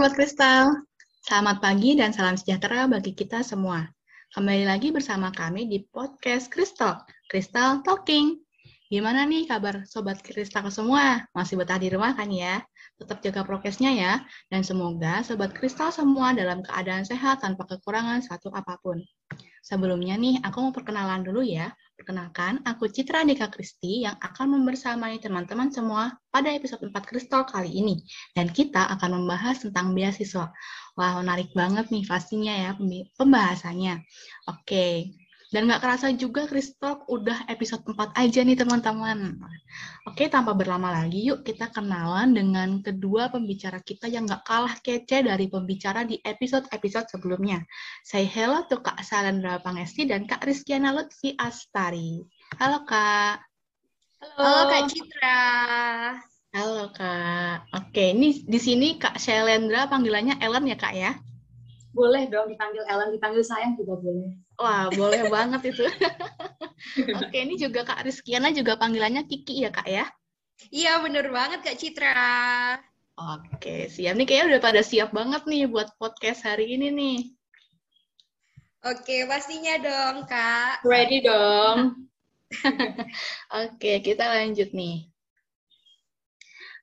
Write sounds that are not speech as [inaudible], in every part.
Sobat Kristal, selamat pagi dan salam sejahtera bagi kita semua. Kembali lagi bersama kami di podcast Kristal, Kristal Talking. Gimana nih kabar Sobat Kristal semua? Masih betah di rumah kan ya? Tetap jaga prokesnya ya, dan semoga Sobat Kristal semua dalam keadaan sehat tanpa kekurangan satu apa pun. Sebelumnya nih, aku mau perkenalan dulu ya. Perkenalkan, aku Citra Deka Kristi yang akan membersamai teman-teman semua pada episode 4 Kristal kali ini. Dan kita akan membahas tentang beasiswa. Wah, menarik banget nih pastinya ya pembahasannya. Oke, dan nggak kerasa juga Kristal udah episode 4 aja nih teman-teman. Oke, tanpa berlama lagi yuk kita kenalan dengan kedua pembicara kita yang nggak kalah kece dari pembicara di episode-episode sebelumnya. Say hello to Kak Salendra Pangesti dan Kak Rizkyana Lutfi Astari. Halo Kak. Halo. Halo Kak Citra. Halo Kak. Oke, ini di sini Kak Shalendra panggilannya Ellen ya Kak ya? Boleh dong dipanggil Ellen, dipanggil sayang juga boleh. Wah, boleh banget itu. [laughs] Oke, ini juga Kak Rizkiana juga panggilannya Kiki ya, Kak ya? Iya, bener banget Kak Citra. Oke, siap. Nih kayaknya udah pada siap banget nih buat podcast hari ini nih. Oke, pastinya dong, Kak. Ready dong. [laughs] Oke, kita lanjut nih.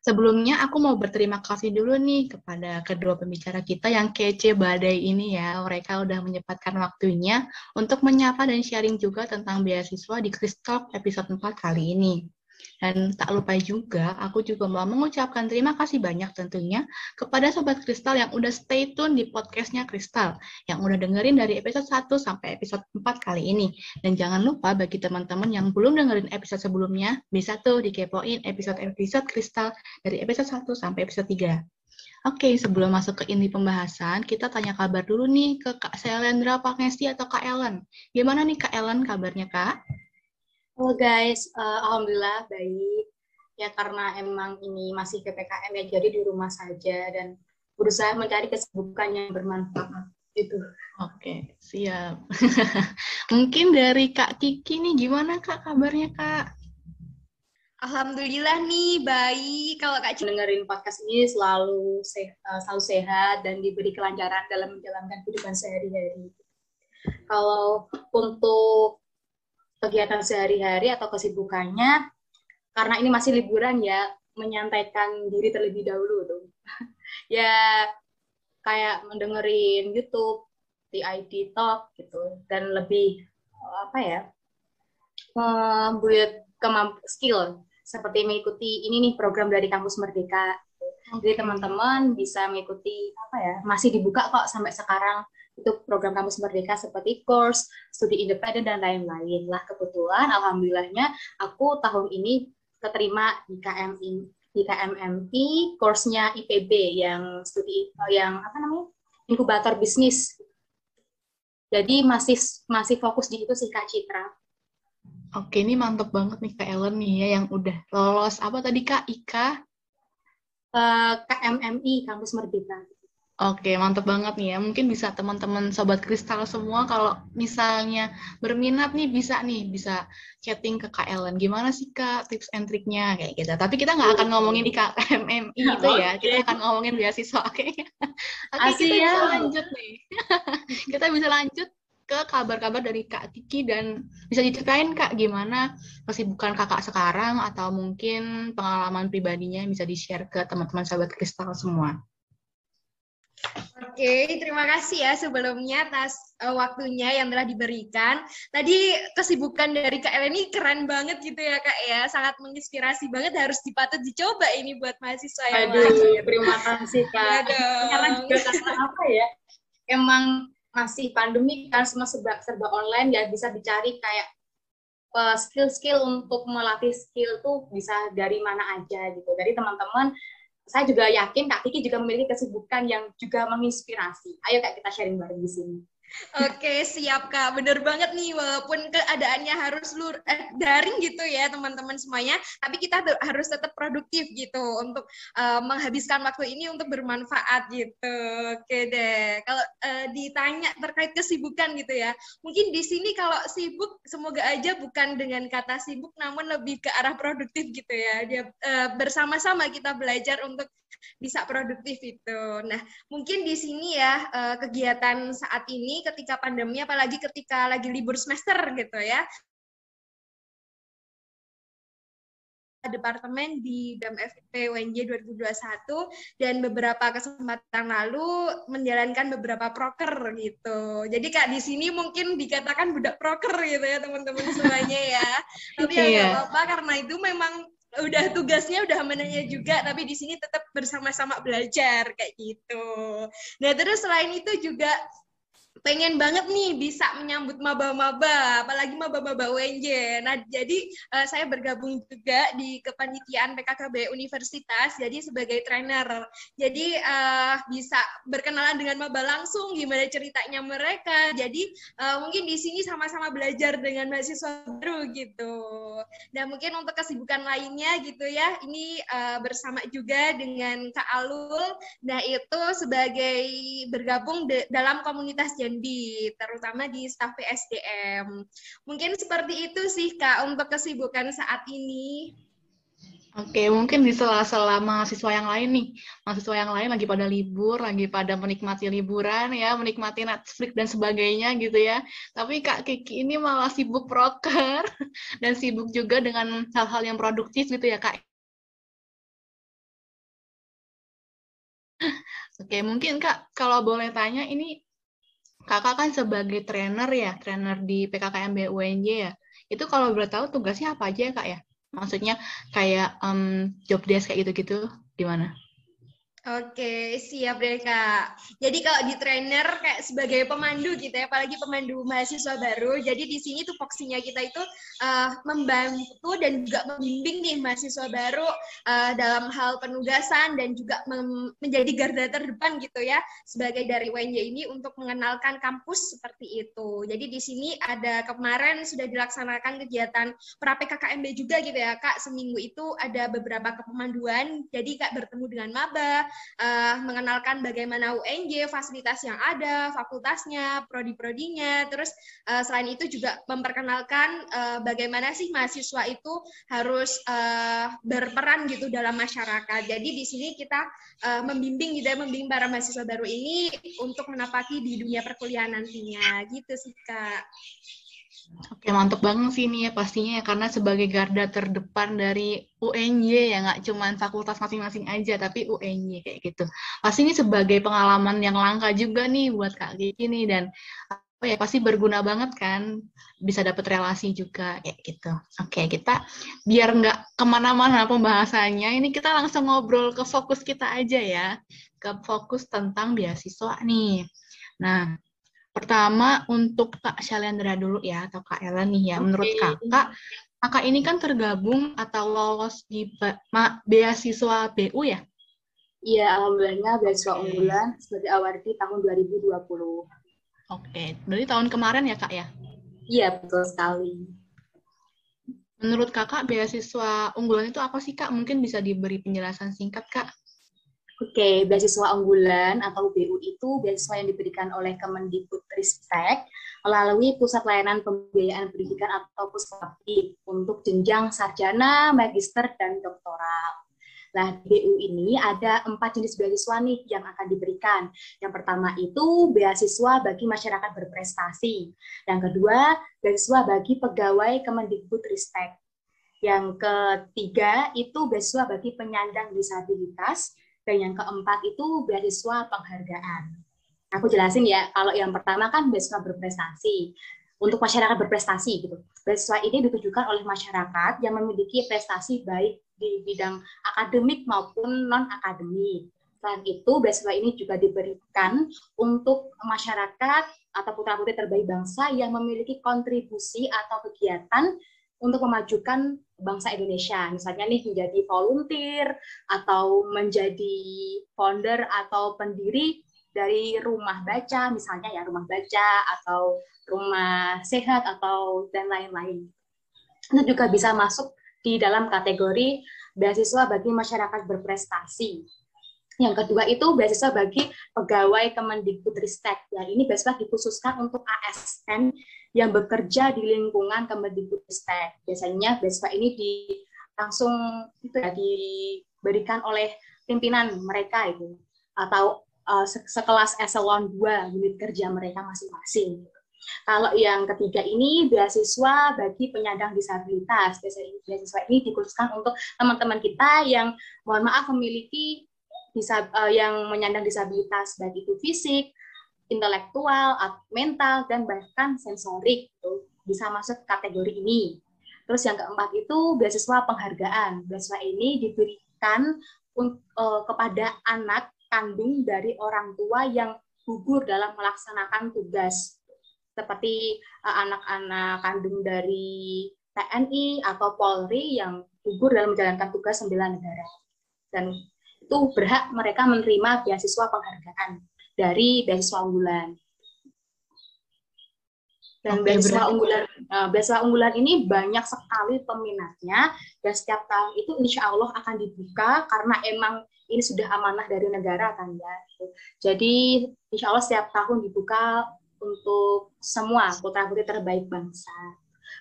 Sebelumnya aku mau berterima kasih dulu nih kepada kedua pembicara kita yang kece badai ini ya. Mereka udah menyempatkan waktunya untuk menyapa dan sharing juga tentang beasiswa di Kristalk episode 4 kali ini. Dan tak lupa juga, aku juga mau mengucapkan terima kasih banyak tentunya kepada Sobat Kristal yang udah stay tune di podcastnya Kristal, yang udah dengerin dari episode 1 sampai episode 4 kali ini. Dan jangan lupa bagi teman-teman yang belum dengerin episode sebelumnya, bisa tuh dikepoin episode-episode Kristal dari episode 1 sampai episode 3. Oke, sebelum masuk ke inti pembahasan, kita tanya kabar dulu nih ke Kak Selendra Pangesti atau Kak Ellen. Gimana nih Kak Ellen kabarnya, Kak? Halo guys, uh, alhamdulillah baik. Ya karena emang ini masih ppkm ya, jadi di rumah saja dan berusaha mencari kesibukan yang bermanfaat. Gitu. Oke, siap. [laughs] Mungkin dari Kak Kiki nih, gimana Kak kabarnya Kak? Alhamdulillah nih baik. Kalau Kak Ciki dengerin podcast ini selalu sehat, uh, selalu sehat dan diberi kelancaran dalam menjalankan kehidupan sehari-hari. Kalau untuk kegiatan sehari-hari atau kesibukannya karena ini masih liburan ya menyantaikan diri terlebih dahulu tuh. [laughs] Ya kayak mendengerin YouTube di ID Talk gitu dan lebih apa ya membuat kemamp skill seperti mengikuti ini nih program dari kampus Merdeka. Jadi teman-teman bisa mengikuti apa ya masih dibuka kok sampai sekarang itu program kampus merdeka seperti course, studi independen dan lain-lain lah. Kebetulan alhamdulillahnya aku tahun ini keterima di KMI di KMMP course-nya IPB yang studi yang apa namanya? inkubator bisnis. Jadi masih masih fokus di itu sih Kak Citra. Oke, ini mantep banget nih Kak Ellen nih ya yang udah lolos apa tadi Kak Ika? Uh, KMMI Kampus Merdeka. Oke, mantap banget nih ya. Mungkin bisa teman-teman sobat kristal semua kalau misalnya berminat nih bisa nih bisa chatting ke Kak Ellen. Gimana sih Kak tips and triknya kayak gitu. Tapi kita nggak akan ngomongin di KMMI [laughs] [laughs] itu ya. Kita akan ngomongin beasiswa. Oke. [laughs] Oke, kita ya. bisa lanjut nih. kita bisa lanjut ke kabar-kabar dari Kak Kiki dan bisa diceritain Kak gimana kesibukan Kakak sekarang atau mungkin pengalaman pribadinya bisa di-share ke teman-teman sahabat kristal semua. Oke, terima kasih ya sebelumnya atas uh, waktunya yang telah diberikan. Tadi kesibukan dari Kak ini keren banget gitu ya Kak ya, sangat menginspirasi banget, harus dipatut dicoba ini buat mahasiswa yang Aduh, lain. terima kasih Kak. Karena juga karena apa ya, emang masih pandemi kan semua serba, serba online ya bisa dicari kayak eh, skill-skill uh, untuk melatih skill tuh bisa dari mana aja gitu. Dari teman-teman saya juga yakin Kak Kiki juga memiliki kesibukan yang juga menginspirasi. Ayo Kak kita sharing bareng di sini. Oke, siap Kak. Bener banget nih, walaupun keadaannya harus lur eh, daring gitu ya teman-teman semuanya, tapi kita harus tetap produktif gitu untuk uh, menghabiskan waktu ini untuk bermanfaat gitu. Oke deh. Kalau uh, ditanya terkait kesibukan gitu ya, mungkin di sini kalau sibuk, semoga aja bukan dengan kata sibuk, namun lebih ke arah produktif gitu ya. Dia uh, bersama-sama kita belajar untuk bisa produktif itu. Nah, mungkin di sini ya kegiatan saat ini ketika pandemi apalagi ketika lagi libur semester gitu ya departemen di BMFP UNJ 2021 dan beberapa kesempatan lalu menjalankan beberapa proker gitu. Jadi Kak di sini mungkin dikatakan budak proker gitu ya teman-teman semuanya ya. Tapi ya nggak yeah. apa-apa karena itu memang udah tugasnya udah menanya juga tapi di sini tetap bersama-sama belajar kayak gitu. Nah, terus selain itu juga pengen banget nih bisa menyambut maba-maba, apalagi maba-maba UNJ. Nah, jadi uh, saya bergabung juga di kepanitiaan PKKB Universitas, jadi sebagai trainer. Jadi uh, bisa berkenalan dengan maba langsung, gimana ceritanya mereka. Jadi uh, mungkin di sini sama-sama belajar dengan mahasiswa baru gitu. Dan mungkin untuk kesibukan lainnya gitu ya, ini uh, bersama juga dengan Kak Alul. Nah, itu sebagai bergabung dalam komunitas Jambi, terutama di staf PSDM. Mungkin seperti itu sih Kak untuk kesibukan saat ini. Oke, mungkin di sela-sela mahasiswa yang lain nih, mahasiswa yang lain lagi pada libur, lagi pada menikmati liburan ya, menikmati Netflix dan sebagainya gitu ya. Tapi Kak Kiki ini malah sibuk proker [laughs] dan sibuk juga dengan hal-hal yang produktif gitu ya Kak. Oke, mungkin Kak, kalau boleh tanya, ini kakak kan sebagai trainer ya, trainer di PKKMB UNJ ya. Itu kalau boleh tahu tugasnya apa aja ya kak ya? Maksudnya kayak um, job desk kayak gitu-gitu, gimana? Oke, siap deh Kak. Jadi kalau di trainer kayak sebagai pemandu gitu ya, apalagi pemandu mahasiswa baru. Jadi di sini tuh foksinya kita itu uh, membantu dan juga membimbing nih mahasiswa baru uh, dalam hal penugasan dan juga menjadi garda terdepan gitu ya sebagai dari UNJ ini untuk mengenalkan kampus seperti itu. Jadi di sini ada kemarin sudah dilaksanakan kegiatan pra PKKMB juga gitu ya Kak. Seminggu itu ada beberapa kepemanduan. Jadi Kak bertemu dengan maba, uh, mengenalkan bagaimana UNJ, fasilitas yang ada, fakultasnya, prodi-prodinya, terus uh, selain itu juga memperkenalkan uh, bagaimana sih mahasiswa itu harus uh, berperan gitu dalam masyarakat. Jadi di sini kita uh, membimbing gitu ya, membimbing para mahasiswa baru ini untuk menapaki di dunia perkuliahan nantinya, gitu sih Kak. Oke, mantep banget sih ini ya pastinya ya, karena sebagai garda terdepan dari UNJ ya, nggak cuma fakultas masing-masing aja, tapi UNJ kayak gitu. Pasti ini sebagai pengalaman yang langka juga nih buat Kak Kiki nih, dan apa ya, pasti berguna banget kan, bisa dapet relasi juga kayak gitu. Oke, kita biar nggak ke mana-mana pembahasannya, ini kita langsung ngobrol ke fokus kita aja ya, ke fokus tentang beasiswa nih. Nah, Pertama untuk Kak Shalendra dulu ya atau Kak Ella nih ya. Menurut Kakak, Kakak ini kan tergabung atau lolos di beasiswa BU ya? Iya, alhamdulillah beasiswa unggulan sebagai awardi tahun 2020. Oke, berarti tahun kemarin ya Kak ya? Iya, betul sekali. Menurut Kakak, beasiswa unggulan itu apa sih Kak? Mungkin bisa diberi penjelasan singkat Kak? Oke, beasiswa unggulan atau BU itu beasiswa yang diberikan oleh Kemendikbudristek melalui Pusat Layanan Pembiayaan Pendidikan atau Puspapdi untuk jenjang sarjana, magister, dan doktoral. Nah, BU ini ada empat jenis beasiswa nih yang akan diberikan. Yang pertama itu beasiswa bagi masyarakat berprestasi. Yang kedua, beasiswa bagi pegawai Kemendikbudristek. Yang ketiga itu beasiswa bagi penyandang disabilitas dan yang keempat itu beasiswa penghargaan. Aku jelasin ya, kalau yang pertama kan beasiswa berprestasi. Untuk masyarakat berprestasi gitu. Beasiswa ini ditujukan oleh masyarakat yang memiliki prestasi baik di bidang akademik maupun non-akademik. Selain itu, beasiswa ini juga diberikan untuk masyarakat atau putra-putri terbaik bangsa yang memiliki kontribusi atau kegiatan untuk memajukan bangsa Indonesia. Misalnya nih menjadi volunteer atau menjadi founder atau pendiri dari rumah baca misalnya ya rumah baca atau rumah sehat atau dan lain-lain itu juga bisa masuk di dalam kategori beasiswa bagi masyarakat berprestasi. Yang kedua itu beasiswa bagi pegawai Kemendikbudristek. Ya, ini beasiswa dikhususkan untuk ASN yang bekerja di lingkungan Kemendikbudristek. Biasanya beasiswa ini di langsung itu ya diberikan oleh pimpinan mereka itu atau uh, sekelas eselon 2 unit kerja mereka masing-masing. Kalau yang ketiga ini beasiswa bagi penyandang disabilitas. Beasiswa ini dikhususkan untuk teman-teman kita yang mohon maaf memiliki disab, uh, yang menyandang disabilitas baik itu fisik, intelektual, mental dan bahkan sensorik gitu. bisa masuk kategori ini. Terus yang keempat itu beasiswa penghargaan. Beasiswa ini diberikan uh, kepada anak kandung dari orang tua yang gugur dalam melaksanakan tugas seperti eh, anak-anak kandung dari TNI atau Polri yang gugur dalam menjalankan tugas sembilan negara. Dan itu berhak mereka menerima beasiswa penghargaan dari beasiswa unggulan. Dan beasiswa berarti. unggulan uh, beasiswa unggulan ini banyak sekali peminatnya dan setiap tahun itu insya Allah akan dibuka karena emang ini sudah amanah dari negara kan ya. Jadi insya Allah setiap tahun dibuka untuk semua putra-putri terbaik bangsa,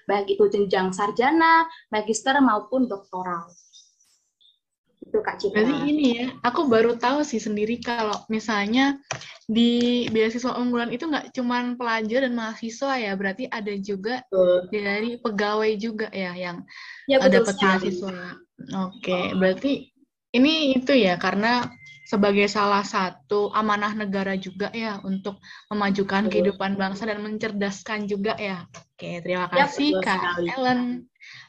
baik itu jenjang sarjana, magister maupun doktoral. Itu Kak Citra. Berarti ini ya, aku baru tahu sih sendiri kalau misalnya di beasiswa unggulan itu nggak cuma pelajar dan mahasiswa ya, berarti ada juga betul. dari pegawai juga ya yang ya, dapat beasiswa. Oke, okay. oh. berarti ini itu ya karena sebagai salah satu amanah negara juga ya untuk memajukan betul. kehidupan bangsa dan mencerdaskan juga ya. Oke, terima ya, kasih ya, Kak sekali. Ellen.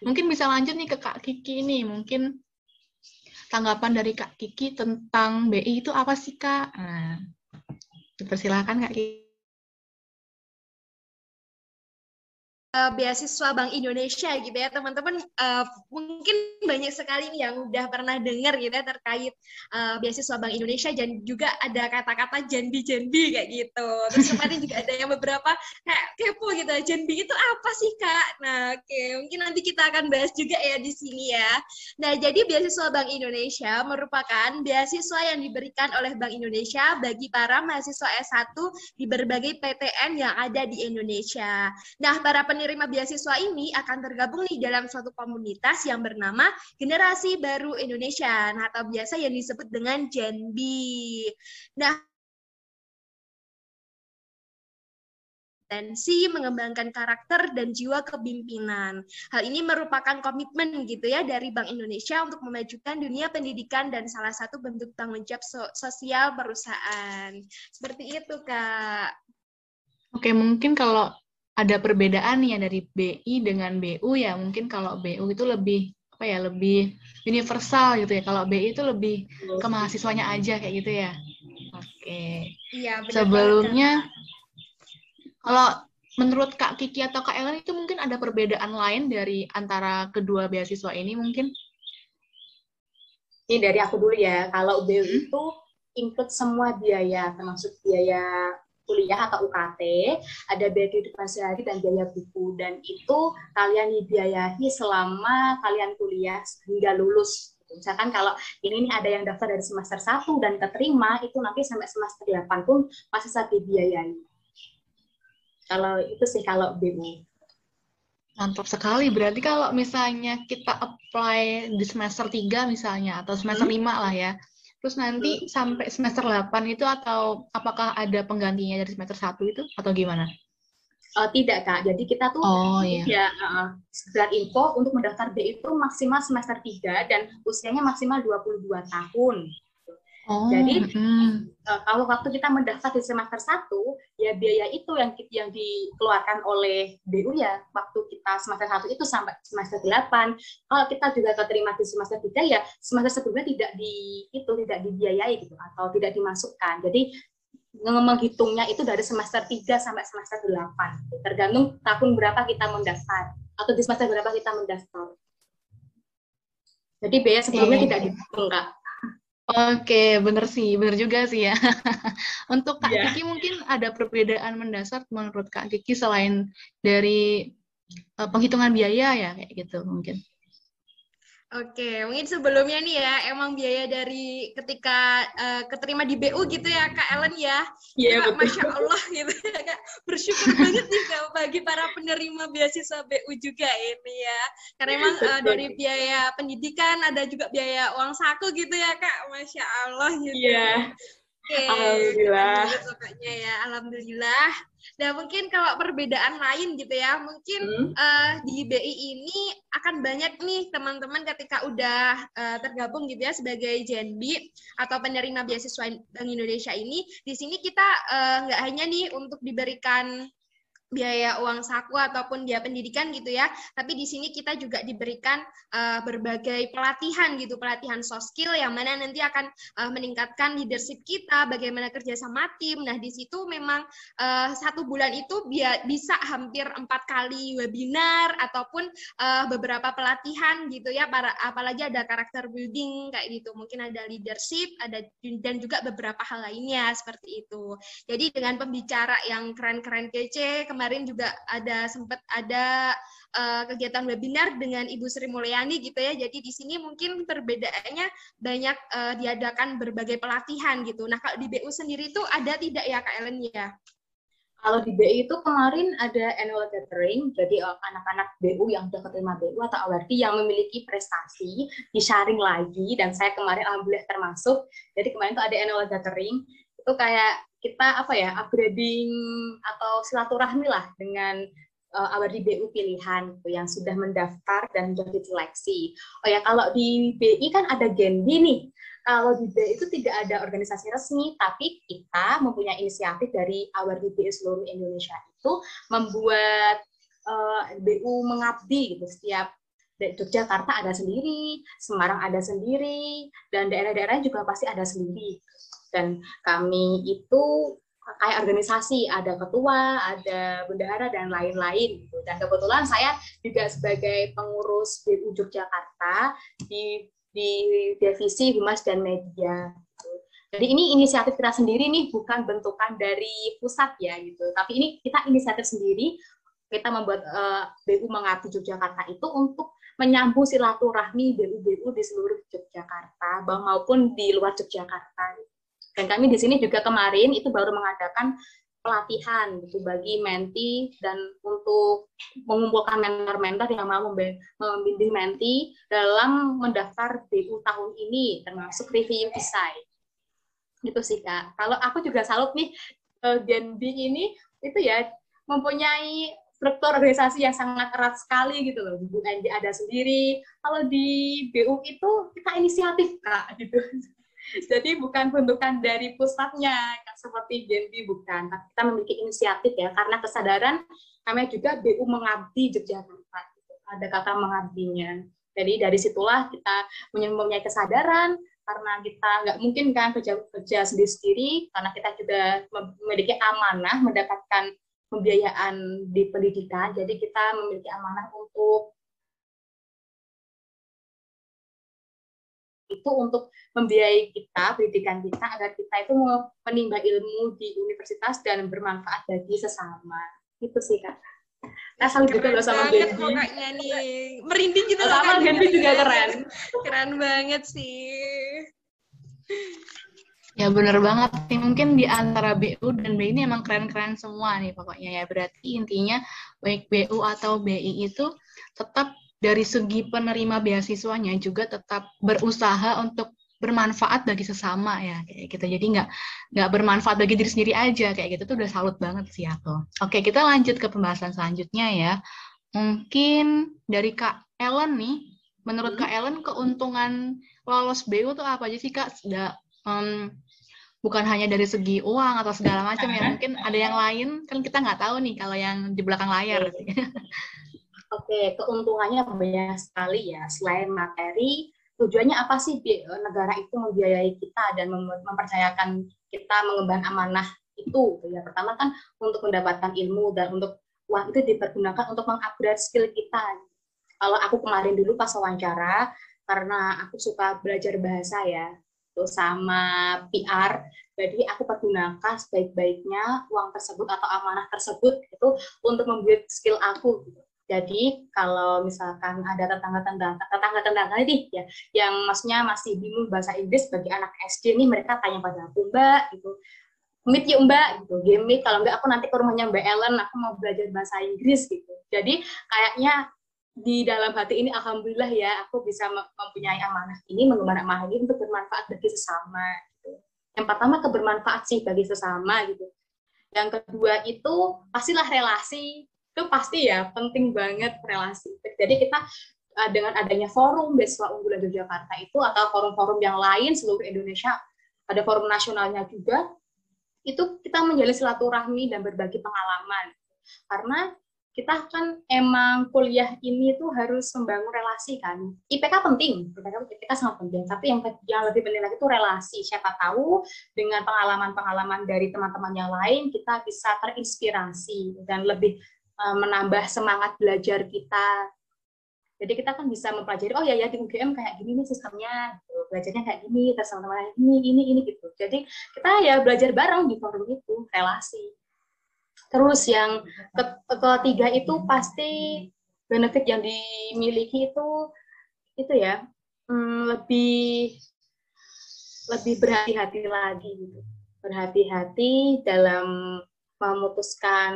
Mungkin bisa lanjut nih ke Kak Kiki nih, mungkin tanggapan dari Kak Kiki tentang BI itu apa sih Kak? Nah, dipersilakan Kak Kiki. Uh, beasiswa Bank Indonesia gitu ya. Teman-teman uh, mungkin banyak sekali yang udah pernah dengar gitu ya terkait uh, beasiswa Bank Indonesia dan juga ada kata-kata janbi-janbi kayak gitu. Terus kemarin juga ada yang beberapa kayak kepo gitu janbi itu apa sih kak? Nah oke okay. mungkin nanti kita akan bahas juga ya di sini ya. Nah jadi beasiswa Bank Indonesia merupakan beasiswa yang diberikan oleh Bank Indonesia bagi para mahasiswa S1 di berbagai PTN yang ada di Indonesia. Nah para penerima penerima beasiswa ini akan tergabung nih dalam suatu komunitas yang bernama Generasi Baru Indonesia, nah, atau biasa yang disebut dengan Genbi. Nah, potensi mengembangkan karakter dan jiwa kepemimpinan. Hal ini merupakan komitmen gitu ya dari Bank Indonesia untuk memajukan dunia pendidikan dan salah satu bentuk tanggung jawab sosial perusahaan. Seperti itu, Kak. Oke, mungkin kalau ada perbedaan ya dari BI dengan BU ya. Mungkin kalau BU itu lebih apa ya lebih universal gitu ya. Kalau BI itu lebih ke mahasiswanya aja kayak gitu ya. Oke. Iya, sebelumnya kalau menurut Kak Kiki atau Kak Ellen itu mungkin ada perbedaan lain dari antara kedua beasiswa ini mungkin? Ini dari aku dulu ya. Kalau BU hmm? itu include semua biaya termasuk biaya kuliah atau UKT, ada biaya kehidupan sehari dan biaya buku dan itu kalian dibiayai selama kalian kuliah hingga lulus. Misalkan kalau ini nih ada yang daftar dari semester 1 dan keterima itu nanti sampai semester 8 pun masih saat dibiayai. Kalau itu sih kalau BU. Mantap sekali. Berarti kalau misalnya kita apply di semester 3 misalnya atau semester hmm. 5 lah ya, Terus nanti sampai semester 8 itu atau apakah ada penggantinya dari semester 1 itu atau gimana? Uh, tidak kak, jadi kita tuh oh, iya. ya uh, sekedar info untuk mendaftar B itu maksimal semester 3 dan usianya maksimal 22 tahun. Oh, Jadi hmm. uh, kalau waktu kita mendaftar di semester 1, ya biaya itu yang yang dikeluarkan oleh BU ya waktu kita semester 1 itu sampai semester 8. Kalau kita juga keterima di semester 3 ya semester sebelumnya tidak di itu tidak dibiayai gitu atau tidak dimasukkan. Jadi menghitungnya itu dari semester 3 sampai semester 8. Tergantung tahun berapa kita mendaftar atau di semester berapa kita mendaftar. Jadi biaya sebelumnya e. tidak dihitung, Kak. Oke, bener sih, bener juga sih ya. [laughs] Untuk Kak yeah. Kiki mungkin ada perbedaan mendasar menurut Kak Kiki selain dari uh, penghitungan biaya ya kayak gitu mungkin. Oke, mungkin sebelumnya nih ya, emang biaya dari ketika uh, keterima di BU gitu ya, Kak Ellen ya. Iya, yeah, Masya Allah gitu ya, Kak. Bersyukur banget nih Kak, bagi para penerima beasiswa BU juga ini ya. Karena emang uh, dari biaya pendidikan, ada juga biaya uang saku gitu ya, Kak. Masya Allah gitu. Iya. Yeah. Oke, alhamdulillah. Pokoknya ya, alhamdulillah. Dan mungkin kalau perbedaan lain gitu ya, mungkin hmm. uh, di BI ini akan banyak nih teman-teman ketika udah uh, tergabung gitu ya sebagai JNB atau penerima beasiswa Bank Indonesia ini, di sini kita nggak uh, hanya nih untuk diberikan biaya uang saku ataupun biaya pendidikan gitu ya. Tapi di sini kita juga diberikan uh, berbagai pelatihan gitu, pelatihan soft skill yang mana nanti akan uh, meningkatkan leadership kita, bagaimana kerja sama tim. Nah di situ memang uh, satu bulan itu bi- bisa hampir empat kali webinar ataupun uh, beberapa pelatihan gitu ya. Para apalagi ada karakter building kayak gitu, mungkin ada leadership, ada dan juga beberapa hal lainnya seperti itu. Jadi dengan pembicara yang keren-keren kece kemarin juga ada sempat ada uh, kegiatan webinar dengan Ibu Sri Mulyani gitu ya. Jadi di sini mungkin perbedaannya banyak uh, diadakan berbagai pelatihan gitu. Nah, kalau di BU sendiri itu ada tidak ya Kak Ellen ya? Kalau di BU itu kemarin ada annual gathering, jadi eh, anak-anak BU yang sudah keterima BU atau AWARDI yang memiliki prestasi di-sharing lagi, dan saya kemarin alhamdulillah termasuk. Jadi kemarin itu ada annual gathering, itu kayak kita apa ya upgrading atau silaturahmi lah dengan uh, di BU pilihan gitu, yang sudah mendaftar dan sudah diseleksi. Oh ya kalau di BI kan ada Genbi nih. Kalau di BI itu tidak ada organisasi resmi, tapi kita mempunyai inisiatif dari awal di BI seluruh Indonesia itu membuat uh, eh, BU mengabdi gitu setiap Yogyakarta ada sendiri, Semarang ada sendiri, dan daerah-daerah juga pasti ada sendiri dan kami itu kayak organisasi, ada ketua, ada bendahara dan lain-lain gitu. Dan kebetulan saya juga sebagai pengurus BU Yogyakarta di di divisi humas dan media. Gitu. Jadi ini inisiatif kita sendiri nih, bukan bentukan dari pusat ya gitu. Tapi ini kita inisiatif sendiri. Kita membuat uh, eh, BU Mengabdi Yogyakarta itu untuk menyambung silaturahmi BU-BU di seluruh Yogyakarta maupun di luar Yogyakarta. Dan kami di sini juga kemarin itu baru mengadakan pelatihan gitu bagi menti dan untuk mengumpulkan mentor-mentor yang mau membimbing menti dalam mendaftar BU tahun ini termasuk review design. Gitu sih Kak. Kalau aku juga salut nih eh, Gen B ini itu ya mempunyai struktur organisasi yang sangat erat sekali gitu loh. Bu ada sendiri. Kalau di BU itu kita inisiatif Kak gitu. Jadi bukan bentukan dari pusatnya seperti Genbi bukan, tapi kita memiliki inisiatif ya karena kesadaran kami juga BU mengabdi Yogyakarta. Ada kata mengabdinya. Jadi dari situlah kita mempunyai kesadaran karena kita nggak mungkin kan kerja kerja sendiri sendiri karena kita juga memiliki amanah mendapatkan pembiayaan di pendidikan. Jadi kita memiliki amanah untuk itu untuk membiayai kita, pendidikan kita, agar kita itu menimba ilmu di universitas dan bermanfaat bagi sesama. Itu sih, Kak. Nah, salut juga loh sama Genbi. Pokoknya nih, merinding gitu loh. Sama Genbi juga keren. Keren banget sih. Ya bener banget nih, mungkin di antara BU dan BI ini emang keren-keren semua nih pokoknya ya. Berarti intinya baik BU atau BI itu tetap dari segi penerima beasiswanya juga tetap berusaha untuk bermanfaat bagi sesama ya kayak gitu. Jadi nggak nggak bermanfaat bagi diri sendiri aja kayak gitu tuh udah salut banget sih aku. Oke kita lanjut ke pembahasan selanjutnya ya. Mungkin dari kak Ellen nih menurut hmm. kak Ellen keuntungan lolos BU tuh apa aja sih kak? Sudah um, bukan hanya dari segi uang atau segala macam ya mungkin ada yang lain? Kan kita nggak tahu nih kalau yang di belakang layar Oke, keuntungannya banyak sekali ya. Selain materi, tujuannya apa sih negara itu membiayai kita dan mempercayakan kita mengemban amanah itu? Ya pertama kan untuk mendapatkan ilmu dan untuk uang itu dipergunakan untuk mengupgrade skill kita. Kalau aku kemarin dulu pas wawancara, karena aku suka belajar bahasa ya, gitu, sama PR. Jadi aku pergunakan sebaik-baiknya uang tersebut atau amanah tersebut itu untuk membuat skill aku gitu. Jadi kalau misalkan ada tetangga-tetangga tetangga-tetangga nih ya yang maksudnya masih bingung bahasa Inggris bagi anak SD nih mereka tanya pada aku Mbak gitu. Meet yuk Mbak gitu. Game meet kalau enggak aku nanti ke rumahnya Mbak Ellen aku mau belajar bahasa Inggris gitu. Jadi kayaknya di dalam hati ini alhamdulillah ya aku bisa mempunyai amanah ini mengembangkan amanah ini untuk bermanfaat bagi sesama gitu. Yang pertama kebermanfaat sih bagi sesama gitu. Yang kedua itu pastilah relasi itu pasti ya penting banget relasi. Jadi kita uh, dengan adanya forum beasiswa unggulan Yogyakarta itu atau forum-forum yang lain seluruh Indonesia, ada forum nasionalnya juga, itu kita menjalin silaturahmi dan berbagi pengalaman. Karena kita kan emang kuliah ini tuh harus membangun relasi kan. IPK penting, IPK, sangat penting. Tapi yang yang lebih penting lagi itu relasi. Siapa tahu dengan pengalaman-pengalaman dari teman-teman yang lain kita bisa terinspirasi dan lebih Eh, menambah semangat belajar kita. Jadi kita kan bisa mempelajari, oh ya ya di UGM kayak gini nih sistemnya, gitu. belajarnya kayak gini, terus teman-teman ini, ini, ini gitu. Jadi kita ya belajar bareng di forum itu, relasi. Terus yang ketiga itu pasti benefit yang dimiliki itu itu ya hmm, lebih lebih berhati-hati lagi gitu berhati-hati dalam memutuskan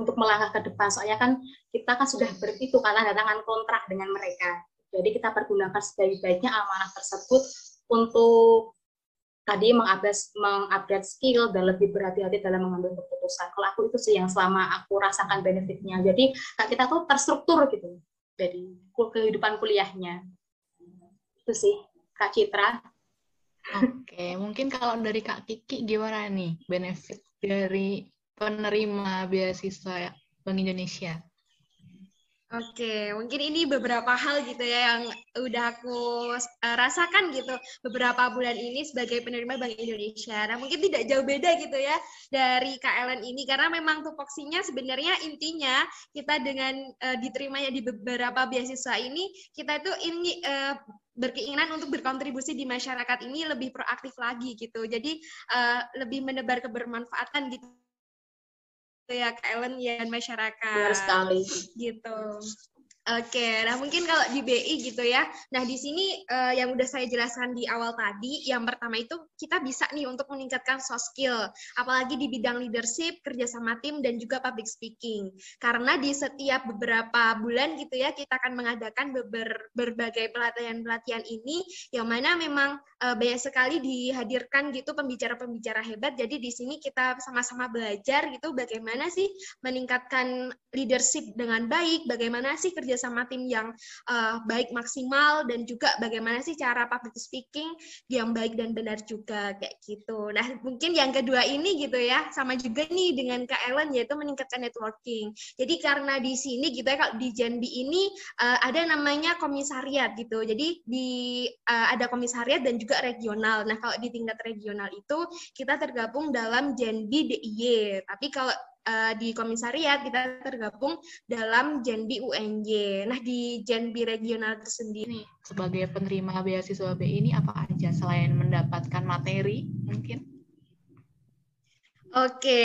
untuk melangkah ke depan. Soalnya kan kita kan sudah itu karena tangan kontrak dengan mereka. Jadi kita pergunakan sebaik-baiknya amanah tersebut untuk tadi mengupgrade, mengupgrade skill dan lebih berhati-hati dalam mengambil keputusan. Kalau aku itu sih yang selama aku rasakan benefitnya. Jadi kita tuh terstruktur gitu. Jadi kehidupan kuliahnya. Itu sih Kak Citra. Oke, mungkin kalau dari Kak Kiki gimana nih benefit dari penerima beasiswa Bank Indonesia. Oke, mungkin ini beberapa hal gitu ya yang udah aku uh, rasakan gitu beberapa bulan ini sebagai penerima Bank Indonesia. Nah, mungkin tidak jauh beda gitu ya dari KLN ini karena memang tupoksinya sebenarnya intinya kita dengan uh, diterimanya di beberapa beasiswa ini kita itu ini uh, berkeinginan untuk berkontribusi di masyarakat ini lebih proaktif lagi gitu. Jadi uh, lebih menebar kebermanfaatan gitu ya Kak Ellen ya masyarakat. Benar sekali. Gitu. Oke, nah mungkin kalau di BI gitu ya. Nah di sini uh, yang udah saya jelaskan di awal tadi, yang pertama itu kita bisa nih untuk meningkatkan soft skill, apalagi di bidang leadership, kerjasama tim dan juga public speaking. Karena di setiap beberapa bulan gitu ya, kita akan mengadakan ber berbagai pelatihan-pelatihan ini, yang mana memang uh, banyak sekali dihadirkan gitu pembicara-pembicara hebat. Jadi di sini kita sama-sama belajar gitu bagaimana sih meningkatkan leadership dengan baik, bagaimana sih kerja sama tim yang uh, baik maksimal dan juga bagaimana sih cara public speaking yang baik dan benar juga kayak gitu. Nah, mungkin yang kedua ini gitu ya, sama juga nih dengan Kak Ellen yaitu meningkatkan networking. Jadi karena di sini gitu ya kalau di Janbi ini uh, ada namanya komisariat gitu. Jadi di uh, ada komisariat dan juga regional. Nah, kalau di tingkat regional itu kita tergabung dalam Janbi DIY. Tapi kalau uh, di komisariat kita tergabung dalam Jenbi UNJ. Nah di Jenbi regional tersendiri. Sebagai penerima beasiswa B ini apa aja selain mendapatkan materi mungkin? Oke,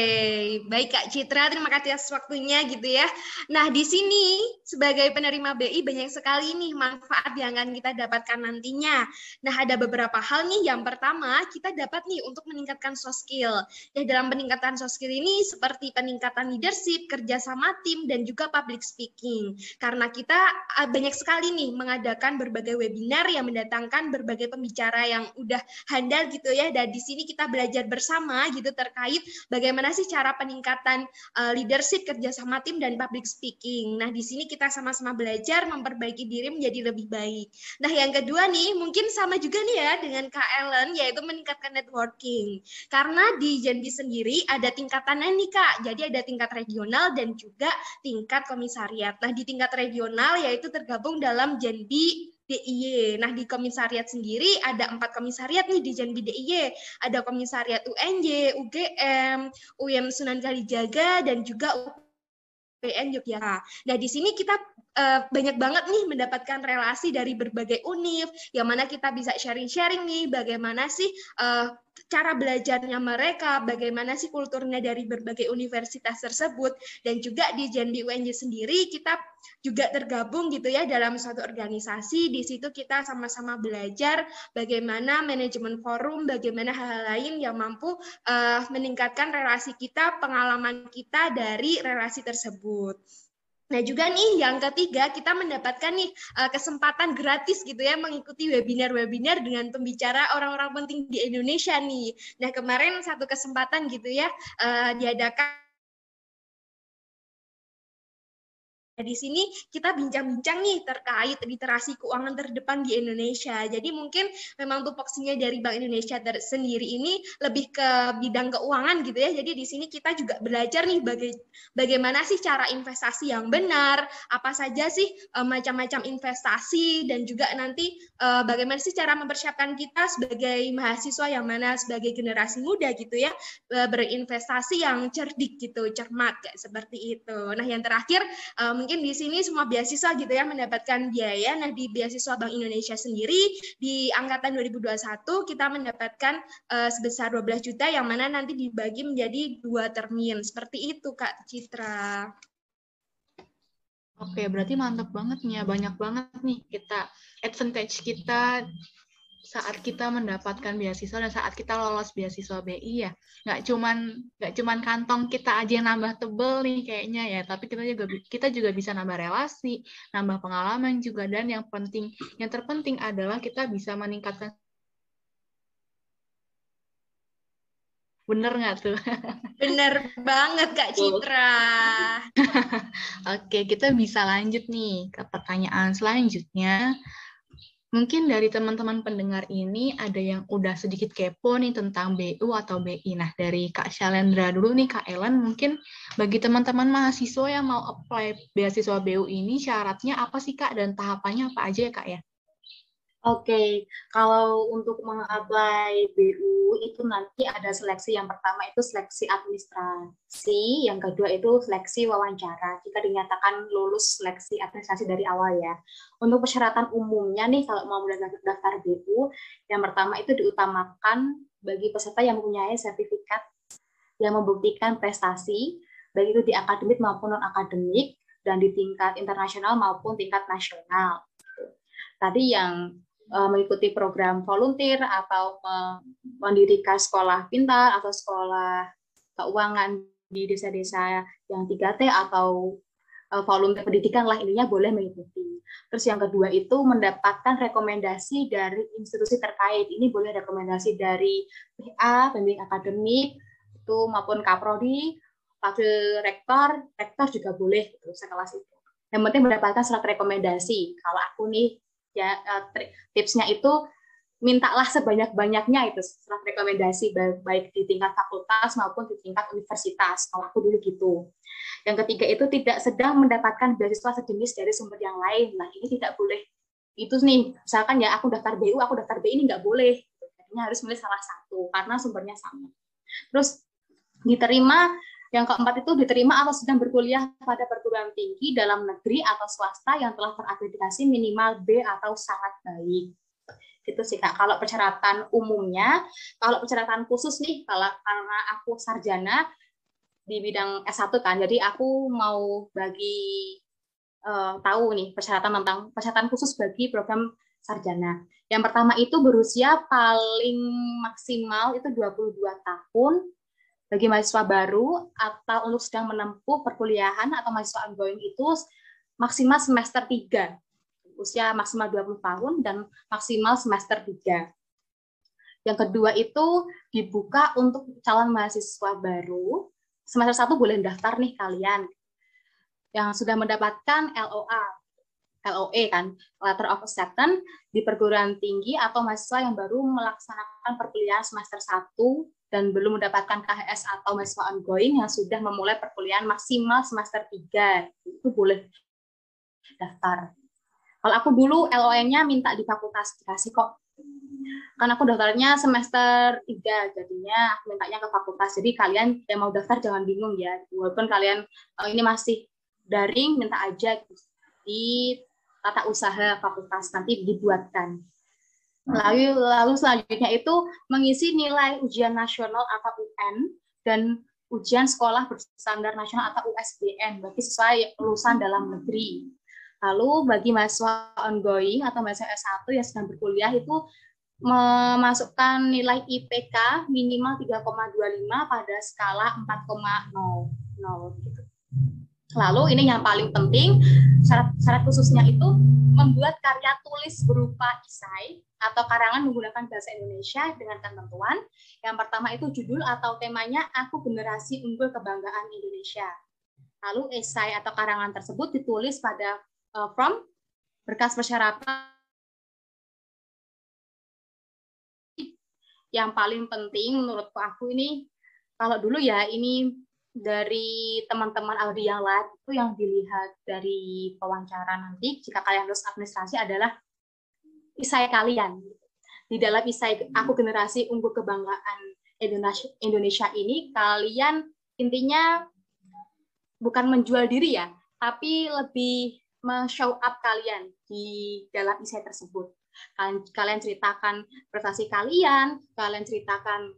baik Kak Citra, terima kasih atas waktunya gitu ya. Nah, di sini sebagai penerima BI banyak sekali nih manfaat yang akan kita dapatkan nantinya. Nah, ada beberapa hal nih. Yang pertama, kita dapat nih untuk meningkatkan soft skill. Ya, dalam peningkatan soft skill ini seperti peningkatan leadership, kerja sama tim, dan juga public speaking. Karena kita banyak sekali nih mengadakan berbagai webinar yang mendatangkan berbagai pembicara yang udah handal gitu ya. Dan di sini kita belajar bersama gitu terkait bagaimana sih cara peningkatan uh, leadership, kerjasama tim, dan public speaking. Nah, di sini kita sama-sama belajar memperbaiki diri menjadi lebih baik. Nah, yang kedua nih, mungkin sama juga nih ya dengan Kak Ellen, yaitu meningkatkan networking. Karena di Jenbi sendiri ada tingkatannya nih Kak, jadi ada tingkat regional dan juga tingkat komisariat. Nah, di tingkat regional yaitu tergabung dalam Jenbi DIY. Nah, di komisariat sendiri ada empat komisariat nih di Jambi DIY. Ada komisariat UNJ, UGM, UM Sunan Kalijaga, dan juga UPN Yogyakarta. Nah, di sini kita uh, banyak banget nih mendapatkan relasi dari berbagai univ, yang mana kita bisa sharing-sharing nih bagaimana sih uh, cara belajarnya mereka, bagaimana sih kulturnya dari berbagai universitas tersebut, dan juga di JNB UNJ sendiri kita juga tergabung gitu ya dalam suatu organisasi. Di situ kita sama-sama belajar bagaimana manajemen forum, bagaimana hal-hal lain yang mampu uh, meningkatkan relasi kita, pengalaman kita dari relasi tersebut. Nah juga nih yang ketiga kita mendapatkan nih uh, kesempatan gratis gitu ya mengikuti webinar-webinar dengan pembicara orang-orang penting di Indonesia nih. Nah kemarin satu kesempatan gitu ya uh, diadakan Nah, di sini kita bincang-bincang nih terkait literasi keuangan terdepan di Indonesia. Jadi mungkin memang tupoksinya dari Bank Indonesia sendiri ini lebih ke bidang keuangan gitu ya. Jadi di sini kita juga belajar nih baga bagaimana sih cara investasi yang benar, apa saja sih eh, macam-macam investasi dan juga nanti uh, bagaimana sih cara mempersiapkan kita sebagai mahasiswa yang mana sebagai generasi muda gitu ya uh, berinvestasi yang cerdik gitu, cermat kayak seperti itu. Nah, yang terakhir um, mungkin di sini semua beasiswa gitu ya mendapatkan biaya. Nah, di beasiswa Bank Indonesia sendiri di angkatan 2021 kita mendapatkan uh, sebesar 12 juta yang mana nanti dibagi menjadi dua termin. Seperti itu Kak Citra. Oke, berarti mantap banget nih ya. Banyak banget nih kita advantage kita saat kita mendapatkan beasiswa dan saat kita lolos beasiswa BI ya nggak cuman nggak cuman kantong kita aja yang nambah tebel nih kayaknya ya tapi kita juga kita juga bisa nambah relasi nambah pengalaman juga dan yang penting yang terpenting adalah kita bisa meningkatkan Bener nggak tuh? [laughs] Bener banget Kak Citra. [laughs] Oke, kita bisa lanjut nih ke pertanyaan selanjutnya. Mungkin dari teman-teman pendengar ini ada yang udah sedikit kepo nih tentang BU atau BI. Nah, dari Kak Shalendra dulu nih, Kak Ellen, mungkin bagi teman-teman mahasiswa yang mau apply beasiswa BU ini, syaratnya apa sih, Kak? Dan tahapannya apa aja ya, Kak, ya? Oke, kalau untuk mengapply BU itu nanti ada seleksi yang pertama itu seleksi administrasi, yang kedua itu seleksi wawancara. Jika dinyatakan lulus seleksi administrasi dari awal ya. Untuk persyaratan umumnya nih kalau mau daftar BU, yang pertama itu diutamakan bagi peserta yang mempunyai sertifikat yang membuktikan prestasi, baik itu di akademik maupun non akademik dan di tingkat internasional maupun tingkat nasional. Tadi yang uh, mengikuti program volunteer atau mendirikan sekolah pintar atau sekolah keuangan di desa-desa yang 3T atau uh, volunteer pendidikan lah ininya boleh mengikuti. Terus yang kedua itu mendapatkan rekomendasi dari institusi terkait. Ini boleh rekomendasi dari PA, pembimbing akademik, itu maupun Kaprodi, wakil rektor, rektor juga boleh gitu, sekelas itu. Yang penting mendapatkan surat rekomendasi. Kalau aku nih ya uh, tipsnya itu mintalah sebanyak-banyaknya itu surat rekomendasi baik di tingkat fakultas maupun di tingkat universitas kalau aku dulu gitu. Yang ketiga itu tidak sedang mendapatkan beasiswa sejenis dari sumber yang lain. Nah ini tidak boleh. Itu nih misalkan ya aku daftar BU aku daftar BI ini nggak boleh. Jadinya harus milih salah satu karena sumbernya sama. Terus diterima yang keempat itu diterima atau sedang berkuliah pada perguruan tinggi dalam negeri atau swasta yang telah terakreditasi minimal B atau sangat baik. Itu sih Kak. Kalau persyaratan umumnya, kalau persyaratan khusus nih, kalau karena aku sarjana di bidang S1 kan, jadi aku mau bagi uh, tahu nih persyaratan tentang persyaratan khusus bagi program sarjana. Yang pertama itu berusia paling maksimal itu 22 tahun bagi mahasiswa baru atau untuk sedang menempuh perkuliahan atau mahasiswa ongoing itu maksimal semester 3 usia maksimal 20 tahun dan maksimal semester 3. Yang kedua itu dibuka untuk calon mahasiswa baru. Semester 1 boleh daftar nih kalian yang sudah mendapatkan LOA, LOE kan, Letter of Acceptance di perguruan tinggi atau mahasiswa yang baru melaksanakan perkuliahan semester 1 dan belum mendapatkan KHS atau mahasiswa ongoing yang sudah memulai perkuliahan maksimal semester 3 itu boleh daftar. Kalau aku dulu LOE-nya minta di fakultas dikasih kok. Karena aku daftarnya semester 3, jadinya aku mintanya ke fakultas. Jadi kalian yang mau daftar jangan bingung ya. Walaupun kalian oh, ini masih daring, minta aja. Di tata usaha fakultas nanti dibuatkan. Lalu, lalu selanjutnya itu mengisi nilai ujian nasional atau UN dan ujian sekolah berstandar nasional atau USBN bagi sesuai lulusan dalam negeri. Lalu bagi mahasiswa ongoing atau mahasiswa S1 yang sedang berkuliah itu memasukkan nilai IPK minimal 3,25 pada skala 4,0 gitu. Lalu ini yang paling penting, syarat, syarat khususnya itu membuat karya tulis berupa isai atau karangan menggunakan bahasa Indonesia dengan ketentuan. Yang pertama itu judul atau temanya Aku Generasi Unggul Kebanggaan Indonesia. Lalu esai atau karangan tersebut ditulis pada uh, from berkas persyaratan yang paling penting menurutku aku ini kalau dulu ya ini dari teman-teman Audi yang lain itu yang dilihat dari wawancara nanti jika kalian lulus administrasi adalah isai kalian. Di dalam isai aku generasi unggul kebanggaan Indonesia Indonesia ini kalian intinya bukan menjual diri ya tapi lebih show up kalian di dalam isai tersebut. Kalian ceritakan prestasi kalian kalian ceritakan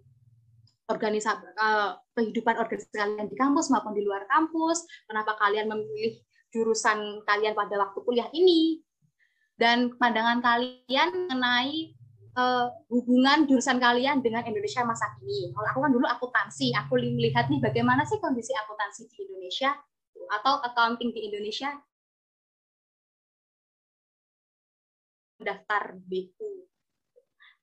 organisasi uh, kehidupan organisasi kalian di kampus maupun di luar kampus, kenapa kalian memilih jurusan kalian pada waktu kuliah ini, dan pandangan kalian mengenai uh, hubungan jurusan kalian dengan Indonesia masa kini. Kalau aku kan dulu akuntansi, aku melihat nih bagaimana sih kondisi akuntansi di Indonesia atau accounting di Indonesia. Daftar BU.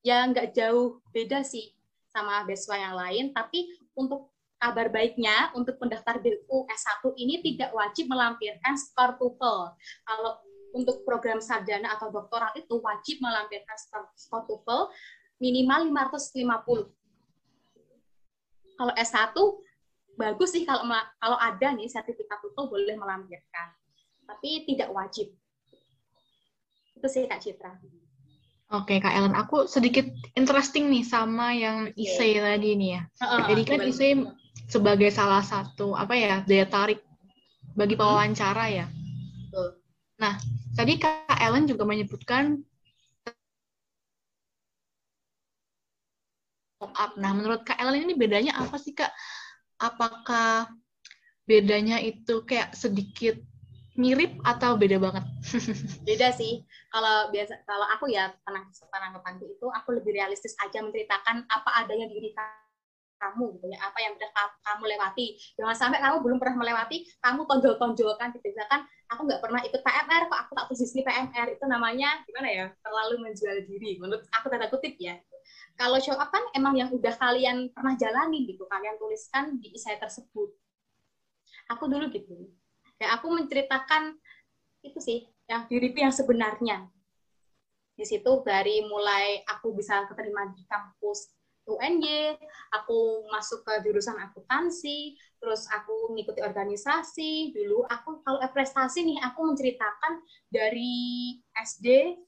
Ya nggak jauh beda sih sama beasiswa yang lain, tapi untuk kabar baiknya untuk pendaftar BU S1 ini tidak wajib melampirkan skor TOEFL. Kalau untuk program sarjana atau doktoral itu wajib melampirkan skor, skor TOEFL minimal 550. Kalau S1 bagus sih kalau kalau ada nih sertifikat TOEFL boleh melampirkan. Tapi tidak wajib. Itu sih Kak Citra. Oke, Kak Ellen, aku sedikit interesting nih sama yang Ise tadi nih ya. Uh, Jadi kan Ise sebagai salah satu apa ya daya tarik bagi hmm. pewawancara ya. Nah, tadi Kak Ellen juga menyebutkan up. Nah, menurut Kak Ellen ini bedanya apa sih Kak? Apakah bedanya itu kayak sedikit mirip atau beda banget? [laughs] beda sih. Kalau biasa kalau aku ya tenang penanggapanku itu aku lebih realistis aja menceritakan apa adanya diri kamu gitu ya, apa yang udah kamu lewati. Jangan sampai kamu belum pernah melewati, kamu tonjol-tonjolkan gitu. Misalkan aku nggak pernah ikut PMR, kok aku tak posisi PMR itu namanya gimana ya? Terlalu menjual diri. Menurut aku tanda kutip ya. Kalau show up kan emang yang udah kalian pernah jalani gitu, kalian tuliskan di isai tersebut. Aku dulu gitu ya aku menceritakan itu sih yang diriku yang sebenarnya di situ dari mulai aku bisa keterima di kampus UNY, aku masuk ke jurusan akuntansi, terus aku mengikuti organisasi. Dulu aku kalau prestasi nih aku menceritakan dari SD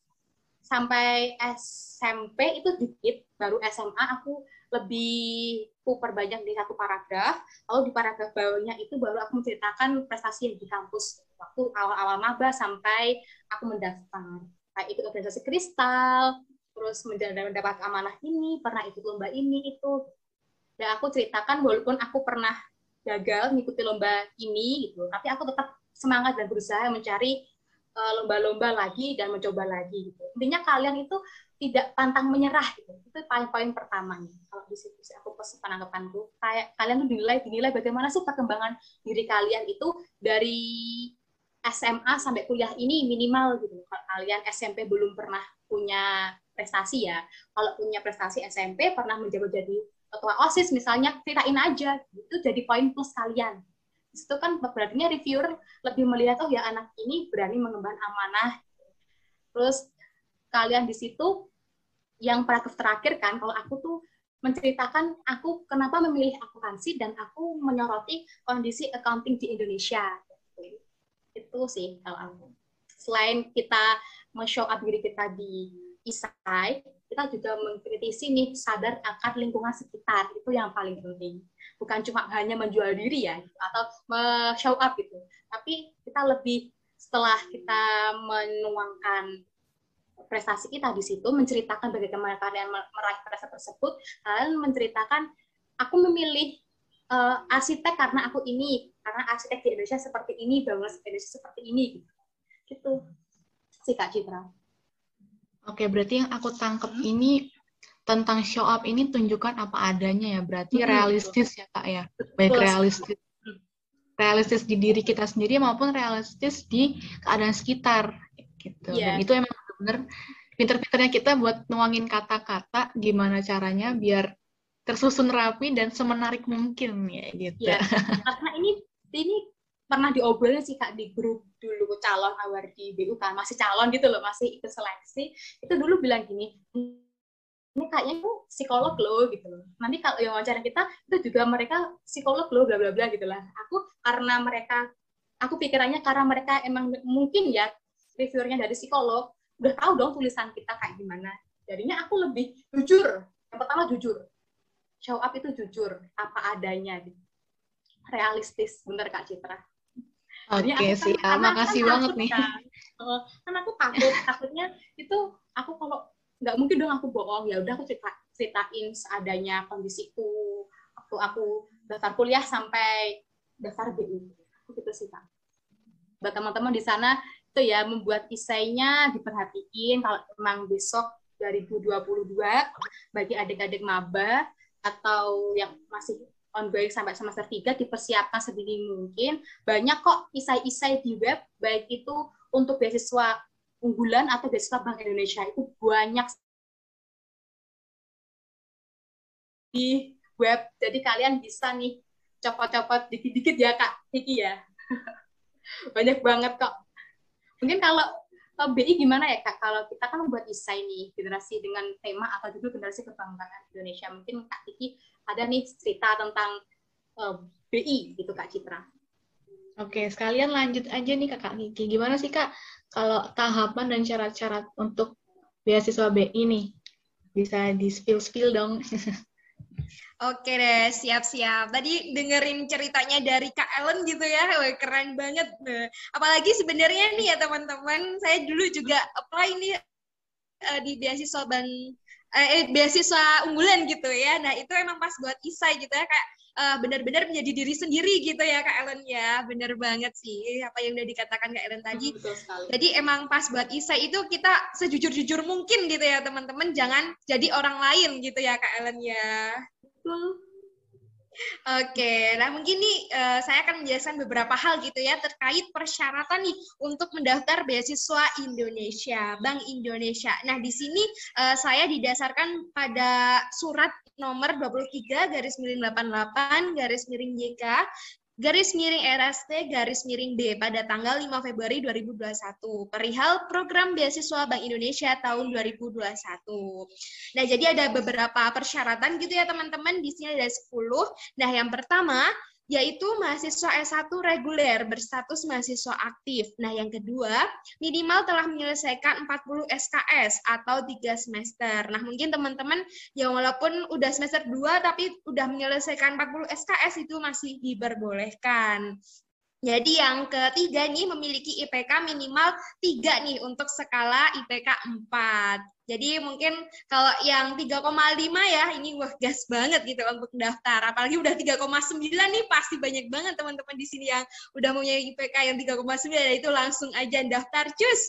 sampai SMP itu dikit, baru SMA aku lebih aku perbanyak di satu paragraf, lalu di paragraf bawahnya itu baru aku menceritakan prestasi di kampus waktu awal-awal maba sampai aku mendaftar. Kayak ikut organisasi kristal, terus mendapat amanah ini, pernah ikut lomba ini, itu. Dan aku ceritakan walaupun aku pernah gagal mengikuti lomba ini, gitu, tapi aku tetap semangat dan berusaha mencari eh, lomba-lomba lagi dan mencoba lagi. Gitu. Intinya kalian itu tidak pantang menyerah gitu. Itu paling poin pertamanya. Kalau di situ aku pesan penanggapanku, kayak kalian tuh dinilai dinilai bagaimana sih perkembangan diri kalian itu dari SMA sampai kuliah ini minimal gitu. Kalau kalian SMP belum pernah punya prestasi ya. Kalau punya prestasi SMP pernah menjabat jadi ketua OSIS misalnya, ceritain aja. Itu jadi poin plus kalian. Itu kan berarti reviewer lebih melihat oh ya anak ini berani mengemban amanah. Terus kalian di situ yang paragraf terakhir kan kalau aku tuh menceritakan aku kenapa memilih akuntansi dan aku menyoroti kondisi accounting di Indonesia. Itu sih kalau aku. Selain kita men-show up diri kita di isai kita juga mengkritisi nih sadar akan lingkungan sekitar. Itu yang paling penting. Bukan cuma hanya menjual diri ya atau show up gitu. Tapi kita lebih setelah kita menuangkan prestasi kita di situ, menceritakan bagaimana kalian meraih prestasi tersebut, kalian menceritakan aku memilih uh, arsitek karena aku ini, karena arsitek di Indonesia seperti ini, bangunan Indonesia seperti ini, gitu. Gitu sih Kak Citra. Oke, berarti yang aku tangkap hmm. ini tentang show up ini tunjukkan apa adanya ya, berarti hmm, realistis betul. ya Kak ya, baik betul. realistis realistis di diri kita sendiri maupun realistis di keadaan sekitar gitu. Yeah. Dan itu emang benar pinter-pinternya kita buat nuangin kata-kata gimana caranya biar tersusun rapi dan semenarik mungkin ya gitu. Yeah. Karena ini ini pernah diobrolin sih kak di grup dulu calon awar di BU kan masih calon gitu loh masih ikut seleksi itu dulu bilang gini ini kayaknya itu psikolog loh gitu loh. Nanti kalau yang wawancara kita itu juga mereka psikolog loh bla bla bla gitu lah. Aku karena mereka aku pikirannya karena mereka emang mungkin ya reviewernya dari psikolog udah tahu dong tulisan kita kayak gimana. Jadinya aku lebih jujur. Yang pertama jujur. Show up itu jujur apa adanya gitu. Realistis, bener Kak Citra. Oke okay, sih, kan, makasih kan banget nih. Kan, kan aku takut, takutnya itu aku kalau nggak mungkin dong aku bohong ya udah aku cerita ceritain seadanya kondisiku waktu aku daftar kuliah sampai daftar BU aku gitu sih kak buat teman-teman di sana itu ya membuat isainya diperhatiin kalau memang besok 2022 bagi adik-adik maba atau yang masih ongoing sampai semester 3 dipersiapkan sedini mungkin banyak kok isai-isai di web baik itu untuk beasiswa unggulan atau beasiswa Bank Indonesia itu banyak di web. Jadi kalian bisa nih copot-copot dikit-dikit ya Kak Kiki ya. [laughs] banyak banget kok. Mungkin kalau BI gimana ya Kak? Kalau kita kan membuat isai nih, generasi dengan tema atau judul generasi kebanggaan Indonesia. Mungkin Kak Kiki ada nih cerita tentang uh, eh, BI gitu Kak Citra. Oke, sekalian lanjut aja nih Kak Kiki. Gimana sih Kak kalau tahapan dan syarat-syarat untuk beasiswa BI nih? Bisa di spill-spill dong. [laughs] Oke deh, siap-siap. Tadi dengerin ceritanya dari Kak Ellen gitu ya, Wah, keren banget. Apalagi sebenarnya nih ya teman-teman, saya dulu juga apply nih uh, di beasiswa ban eh, beasiswa unggulan gitu ya. Nah itu emang pas buat isai gitu ya, Kak uh, benar-benar menjadi diri sendiri gitu ya Kak Ellen ya. Bener banget sih apa yang udah dikatakan Kak Ellen tadi. Betul sekali. Jadi emang pas buat Isa itu kita sejujur-jujur mungkin gitu ya teman-teman. Jangan jadi orang lain gitu ya Kak Ellen ya. Betul. Oke, nah mungkin nih uh, saya akan menjelaskan beberapa hal gitu ya terkait persyaratan nih untuk mendaftar beasiswa Indonesia, Bank Indonesia. Nah di sini uh, saya didasarkan pada surat nomor 23 garis miring 88 garis miring YK garis miring RST garis miring B pada tanggal 5 Februari 2021 perihal program beasiswa Bank Indonesia tahun 2021. Nah, jadi ada beberapa persyaratan gitu ya teman-teman. Di sini ada 10. Nah, yang pertama yaitu mahasiswa S1 reguler berstatus mahasiswa aktif. Nah, yang kedua, minimal telah menyelesaikan 40 SKS atau 3 semester. Nah, mungkin teman-teman yang walaupun udah semester 2 tapi udah menyelesaikan 40 SKS itu masih diperbolehkan. Jadi yang ketiga nih memiliki IPK minimal 3 nih untuk skala IPK 4. Jadi mungkin kalau yang 3,5 ya ini wah gas banget gitu untuk daftar. Apalagi udah 3,9 nih pasti banyak banget teman-teman di sini yang udah punya IPK yang 3,9 ya itu langsung aja daftar cus.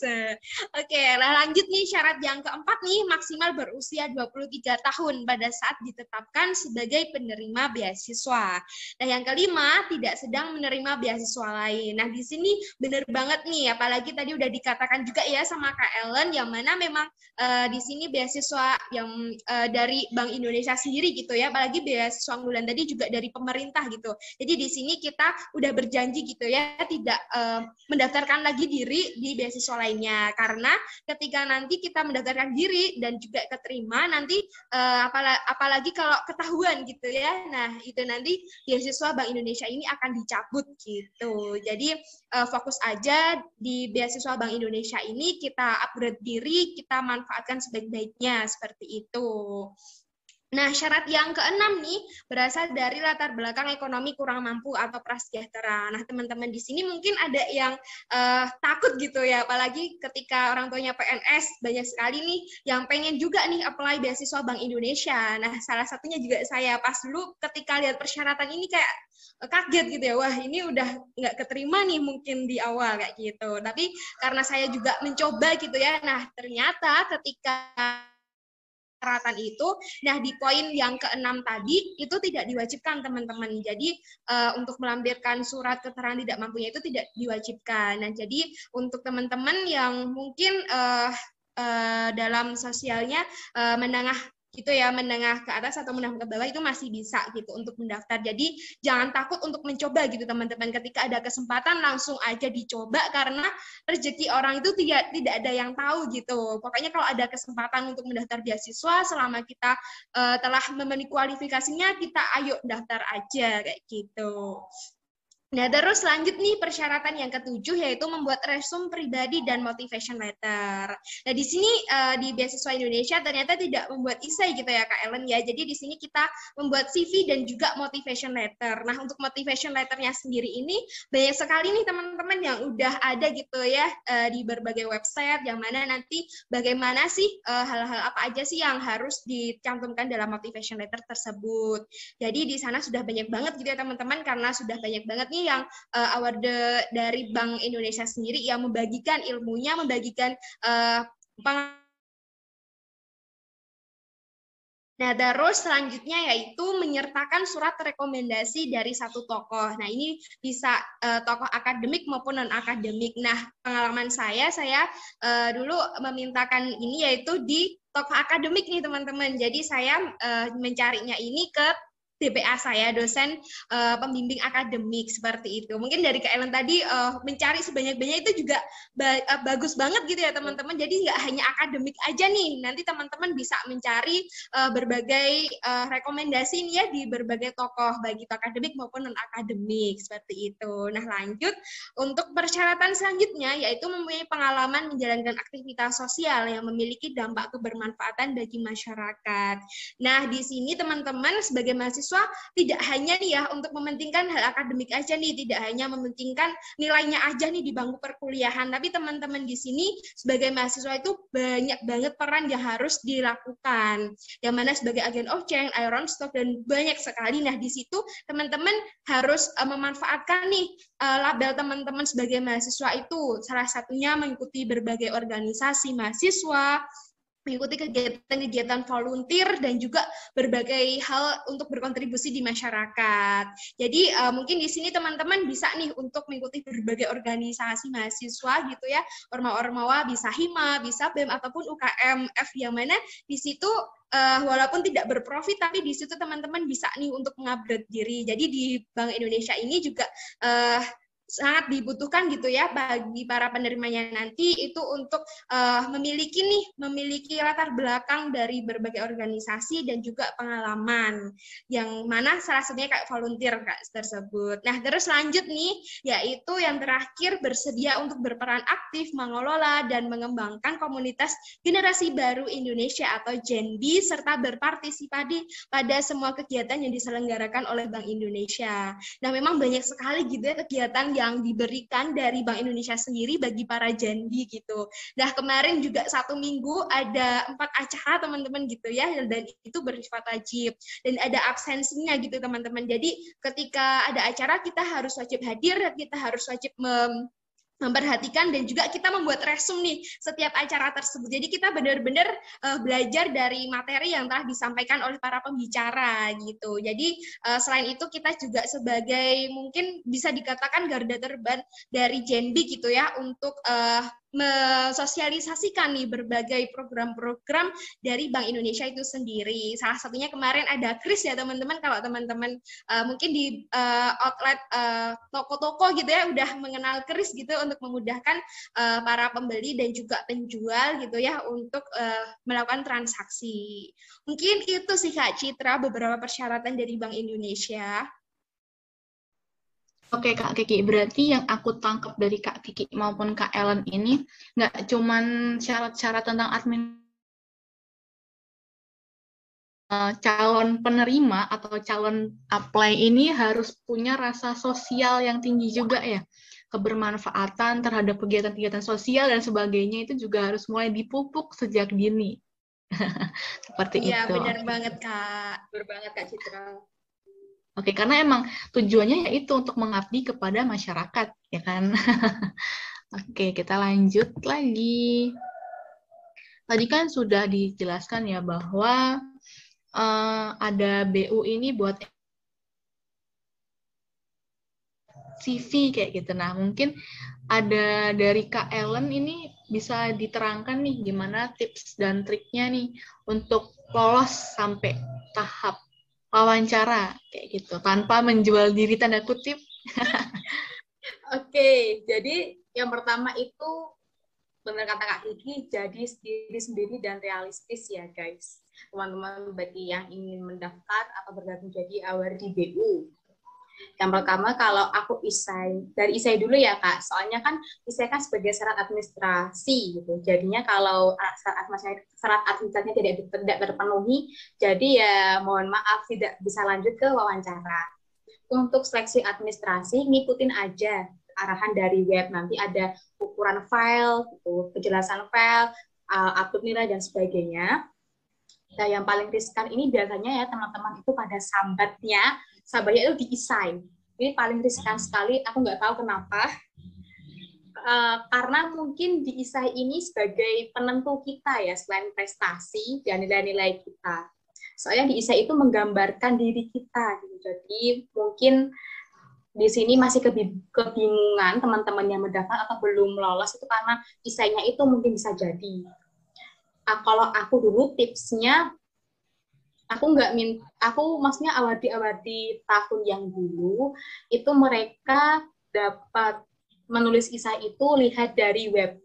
Oke, nah lanjut nih syarat yang keempat nih maksimal berusia 23 tahun pada saat ditetapkan sebagai penerima beasiswa. Nah, yang kelima tidak sedang menerima beasiswa lain. Nah, di sini bener banget nih apalagi tadi udah dikatakan juga ya sama Kak Ellen yang mana memang uh, di sini beasiswa yang uh, dari Bank Indonesia sendiri gitu ya, apalagi beasiswa unggulan tadi juga dari pemerintah gitu. Jadi di sini kita udah berjanji gitu ya, tidak uh, mendaftarkan lagi diri di beasiswa lainnya karena ketika nanti kita mendaftarkan diri dan juga keterima nanti uh, apalagi, apalagi kalau ketahuan gitu ya, nah itu nanti beasiswa Bank Indonesia ini akan dicabut gitu. Jadi uh, fokus aja di beasiswa Bank Indonesia ini kita upgrade diri, kita manfaatkan sebaik-baiknya seperti itu. Nah, syarat yang keenam nih berasal dari latar belakang ekonomi kurang mampu atau prasejahtera. Nah, teman-teman di sini mungkin ada yang uh, takut gitu ya, apalagi ketika orang tuanya PNS, banyak sekali nih yang pengen juga nih apply beasiswa Bank Indonesia. Nah, salah satunya juga saya pas dulu ketika lihat persyaratan ini kayak eh, kaget gitu ya, wah ini udah nggak keterima nih mungkin di awal kayak gitu. Tapi karena saya juga mencoba gitu ya, nah ternyata ketika persyaratan itu. Nah, di poin yang keenam tadi itu tidak diwajibkan teman-teman. Jadi uh, untuk melampirkan surat keterangan tidak mampunya itu tidak diwajibkan. Nah, jadi untuk teman-teman yang mungkin uh, dalam sosialnya uh, menengah gitu ya menengah ke atas atau menengah ke bawah itu masih bisa gitu untuk mendaftar. Jadi jangan takut untuk mencoba gitu teman-teman. Ketika ada kesempatan langsung aja dicoba karena rezeki orang itu tidak tidak ada yang tahu gitu. Pokoknya kalau ada kesempatan untuk mendaftar beasiswa selama kita uh, telah memenuhi kualifikasinya kita ayo daftar aja kayak gitu. Nah, terus lanjut nih persyaratan yang ketujuh yaitu membuat resume pribadi dan motivation letter. Nah, di sini uh, di beasiswa Indonesia ternyata tidak membuat isai gitu ya Kak Ellen ya. Jadi di sini kita membuat CV dan juga motivation letter. Nah, untuk motivation letternya sendiri ini banyak sekali nih teman-teman yang udah ada gitu ya uh, di berbagai website yang mana nanti bagaimana sih eh, hal-hal uh, apa aja sih yang harus dicantumkan dalam motivation letter tersebut. Jadi di sana sudah banyak banget gitu ya teman-teman karena sudah banyak banget nih ini yang uh, award dari Bank Indonesia sendiri yang membagikan ilmunya, membagikan uh, Nah, terus selanjutnya yaitu menyertakan surat rekomendasi dari satu tokoh. Nah, ini bisa uh, tokoh akademik maupun non-akademik. Nah, pengalaman saya, saya uh, dulu memintakan ini yaitu di tokoh akademik nih, teman-teman. Jadi, saya uh, mencarinya ini ke DPA saya dosen uh, pembimbing akademik seperti itu. Mungkin dari Kak Ellen tadi uh, mencari sebanyak-banyak itu juga ba uh, bagus banget gitu ya teman-teman. Jadi nggak hanya akademik aja nih. Nanti teman-teman bisa mencari uh, berbagai uh, rekomendasi nih ya di berbagai tokoh baik itu akademik maupun non akademik seperti itu. Nah lanjut untuk persyaratan selanjutnya yaitu mempunyai pengalaman menjalankan aktivitas sosial yang memiliki dampak kebermanfaatan bagi masyarakat. Nah di sini teman-teman sebagai mahasiswa mahasiswa tidak hanya nih ya untuk mementingkan hal akademik aja nih, tidak hanya mementingkan nilainya aja nih di bangku perkuliahan, tapi teman-teman di sini sebagai mahasiswa itu banyak banget peran yang harus dilakukan. Yang mana sebagai agen of change, iron stock dan banyak sekali. Nah, di situ teman-teman harus uh, memanfaatkan nih uh, label teman-teman sebagai mahasiswa itu salah satunya mengikuti berbagai organisasi mahasiswa, mengikuti kegiatan-kegiatan volunteer dan juga berbagai hal untuk berkontribusi di masyarakat. Jadi uh, mungkin di sini teman-teman bisa nih untuk mengikuti berbagai organisasi mahasiswa gitu ya, ormawa-ormawa bisa hima, bisa BEM ataupun UKMF yang mana di situ uh, walaupun tidak berprofit tapi di situ teman-teman bisa nih untuk mengupgrade diri. Jadi di Bank Indonesia ini juga uh, sangat dibutuhkan gitu ya bagi para penerimanya nanti itu untuk uh, memiliki nih memiliki latar belakang dari berbagai organisasi dan juga pengalaman yang mana salah satunya kayak volunteer kak tersebut. Nah terus lanjut nih yaitu yang terakhir bersedia untuk berperan aktif mengelola dan mengembangkan komunitas generasi baru Indonesia atau Gen B serta berpartisipasi pada semua kegiatan yang diselenggarakan oleh Bank Indonesia. Nah memang banyak sekali gitu ya kegiatan yang diberikan dari Bank Indonesia sendiri bagi para jandi gitu. Nah kemarin juga satu minggu ada empat acara teman-teman gitu ya dan itu bersifat wajib dan ada absensinya gitu teman-teman. Jadi ketika ada acara kita harus wajib hadir, kita harus wajib mem memperhatikan dan juga kita membuat resume nih setiap acara tersebut. Jadi kita benar-benar uh, belajar dari materi yang telah disampaikan oleh para pembicara gitu. Jadi uh, selain itu kita juga sebagai mungkin bisa dikatakan garda terdepan dari Genbi gitu ya untuk uh, mensosialisasikan nih berbagai program-program dari Bank Indonesia itu sendiri. Salah satunya kemarin ada Kris ya teman-teman. Kalau teman-teman uh, mungkin di uh, outlet toko-toko uh, gitu ya udah mengenal Kris gitu untuk memudahkan uh, para pembeli dan juga penjual gitu ya untuk uh, melakukan transaksi. Mungkin itu sih Kak Citra beberapa persyaratan dari Bank Indonesia. Oke Kak Kiki, berarti yang aku tangkap dari Kak Kiki maupun Kak Ellen ini nggak cuman syarat-syarat tentang admin uh, calon penerima atau calon apply ini harus punya rasa sosial yang tinggi juga ya kebermanfaatan terhadap kegiatan-kegiatan sosial dan sebagainya itu juga harus mulai dipupuk sejak dini. [laughs] Seperti iya, itu. Iya, benar banget, Kak. Benar banget, Kak Citra. Oke, karena emang tujuannya yaitu untuk mengabdi kepada masyarakat, ya kan? [laughs] Oke, kita lanjut lagi. Tadi kan sudah dijelaskan ya bahwa uh, ada BU ini buat CV kayak gitu. Nah, mungkin ada dari Kak Ellen ini bisa diterangkan nih gimana tips dan triknya nih untuk lolos sampai tahap wawancara kayak gitu tanpa menjual diri tanda kutip. [laughs] Oke, jadi yang pertama itu benar kata Kak Kiki, jadi diri sendiri dan realistis ya guys. Teman-teman bagi yang ingin mendaftar atau bergabung jadi awar di BU. Yang pertama kalau aku isai, dari isai dulu ya Kak, soalnya kan isai kan sebagai syarat administrasi gitu. Jadinya kalau syarat administrasi, syarat administrasinya tidak, tidak terpenuhi, jadi ya mohon maaf tidak bisa lanjut ke wawancara. Untuk seleksi administrasi, ngikutin aja arahan dari web. Nanti ada ukuran file, gitu, kejelasan file, uh, upload nilai, dan sebagainya. Nah, yang paling riskan ini biasanya ya teman-teman itu pada sambatnya sabarnya itu diisai. Ini paling riskan sekali, aku nggak tahu kenapa. Uh, karena mungkin di isai ini sebagai penentu kita ya, selain prestasi dan nilai-nilai kita. Soalnya di isai itu menggambarkan diri kita. Gitu. Jadi mungkin di sini masih kebingungan teman-teman yang mendaftar atau belum lolos itu karena isainya itu mungkin bisa jadi. Uh, kalau aku dulu tipsnya aku nggak min aku maksudnya awadi-awadi tahun yang dulu itu mereka dapat menulis kisah itu lihat dari web.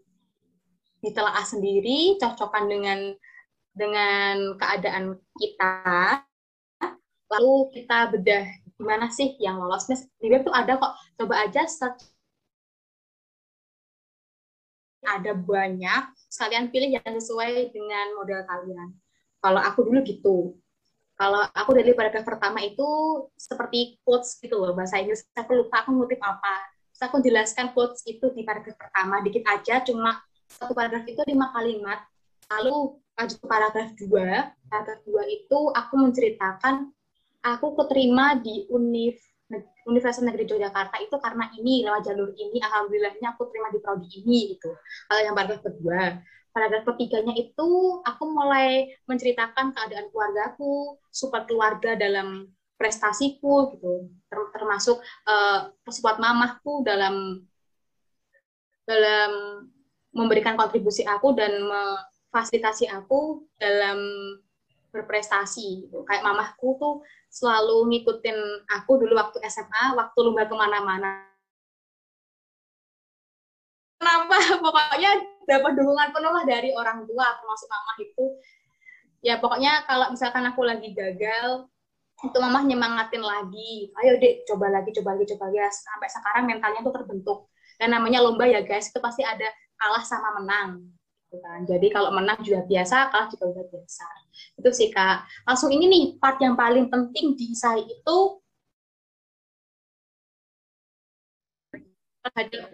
Ditelaah sendiri cocokkan dengan dengan keadaan kita. Lalu kita bedah gimana sih yang lolos di web tuh ada kok. Coba aja search. Ada banyak. Sekalian pilih yang sesuai dengan model kalian. Kalau aku dulu gitu kalau aku dari paragraf pertama itu seperti quotes gitu loh bahasa Inggris. Aku lupa aku ngutip apa. Terus aku jelaskan quotes itu di paragraf pertama dikit aja. Cuma satu paragraf itu lima kalimat. Lalu lanjut ke paragraf dua. Paragraf dua itu aku menceritakan aku keterima di univ Universitas Negeri Yogyakarta itu karena ini lewat jalur ini alhamdulillahnya aku terima di prodi ini gitu. Kalau yang paragraf kedua paragraf ketiganya itu aku mulai menceritakan keadaan keluargaku, support keluarga dalam prestasiku gitu, termasuk uh, support mamahku dalam dalam memberikan kontribusi aku dan memfasilitasi aku dalam berprestasi gitu. Kayak mamahku tuh selalu ngikutin aku dulu waktu SMA, waktu lomba ke mana-mana. Kenapa? [laughs] Pokoknya dapat dukungan penuh lah dari orang tua termasuk mama itu. Ya pokoknya kalau misalkan aku lagi gagal itu mama nyemangatin lagi. Ayo dek coba lagi coba lagi coba lagi. Sampai sekarang mentalnya tuh terbentuk. Dan namanya lomba ya guys itu pasti ada kalah sama menang gitu kan. Jadi kalau menang juga biasa kalah juga udah biasa. Itu sih kak. Langsung ini nih part yang paling penting di saya itu terhadap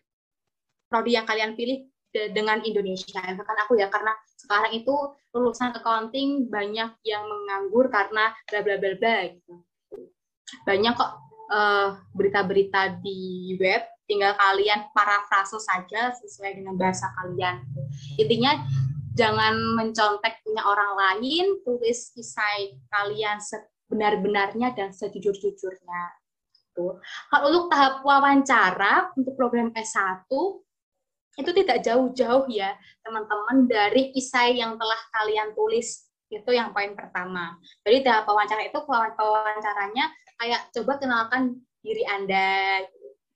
prodi yang kalian pilih dengan Indonesia. Misalkan aku ya karena sekarang itu lulusan accounting banyak yang menganggur karena bla bla bla bla gitu. Banyak kok uh, berita-berita di web, tinggal kalian parafrase saja sesuai dengan bahasa kalian. Intinya jangan mencontek punya orang lain, tulis kisah kalian sebenar-benarnya dan sejujur-jujurnya. Kalau untuk tahap wawancara untuk program S1 itu tidak jauh-jauh ya teman-teman dari kisah yang telah kalian tulis itu yang poin pertama. Jadi tahap wawancara itu wawancaranya kayak coba kenalkan diri Anda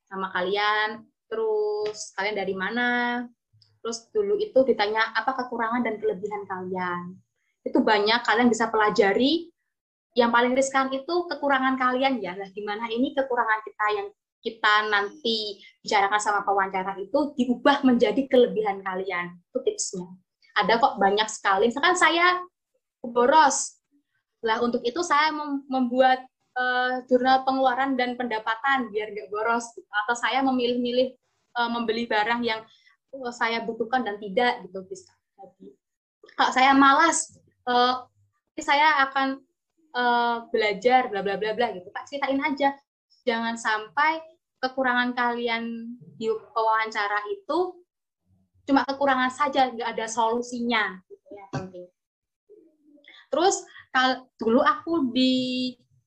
sama kalian, terus kalian dari mana, terus dulu itu ditanya apa kekurangan dan kelebihan kalian. Itu banyak kalian bisa pelajari. Yang paling riskan itu kekurangan kalian ya. Lah gimana ini kekurangan kita yang kita nanti bicarakan sama pewawancara itu diubah menjadi kelebihan kalian. Itu tipsnya. Ada kok banyak sekali. Misalkan saya boros, Lah untuk itu saya membuat uh, jurnal pengeluaran dan pendapatan biar nggak boros atau saya memilih-milih uh, membeli barang yang uh, saya butuhkan dan tidak gitu bisa. Kalau saya malas, uh, saya akan uh, belajar bla bla bla bla gitu. Pak ceritain aja. Jangan sampai kekurangan kalian di wawancara itu cuma kekurangan saja, nggak ada solusinya. Terus kal dulu aku ditanya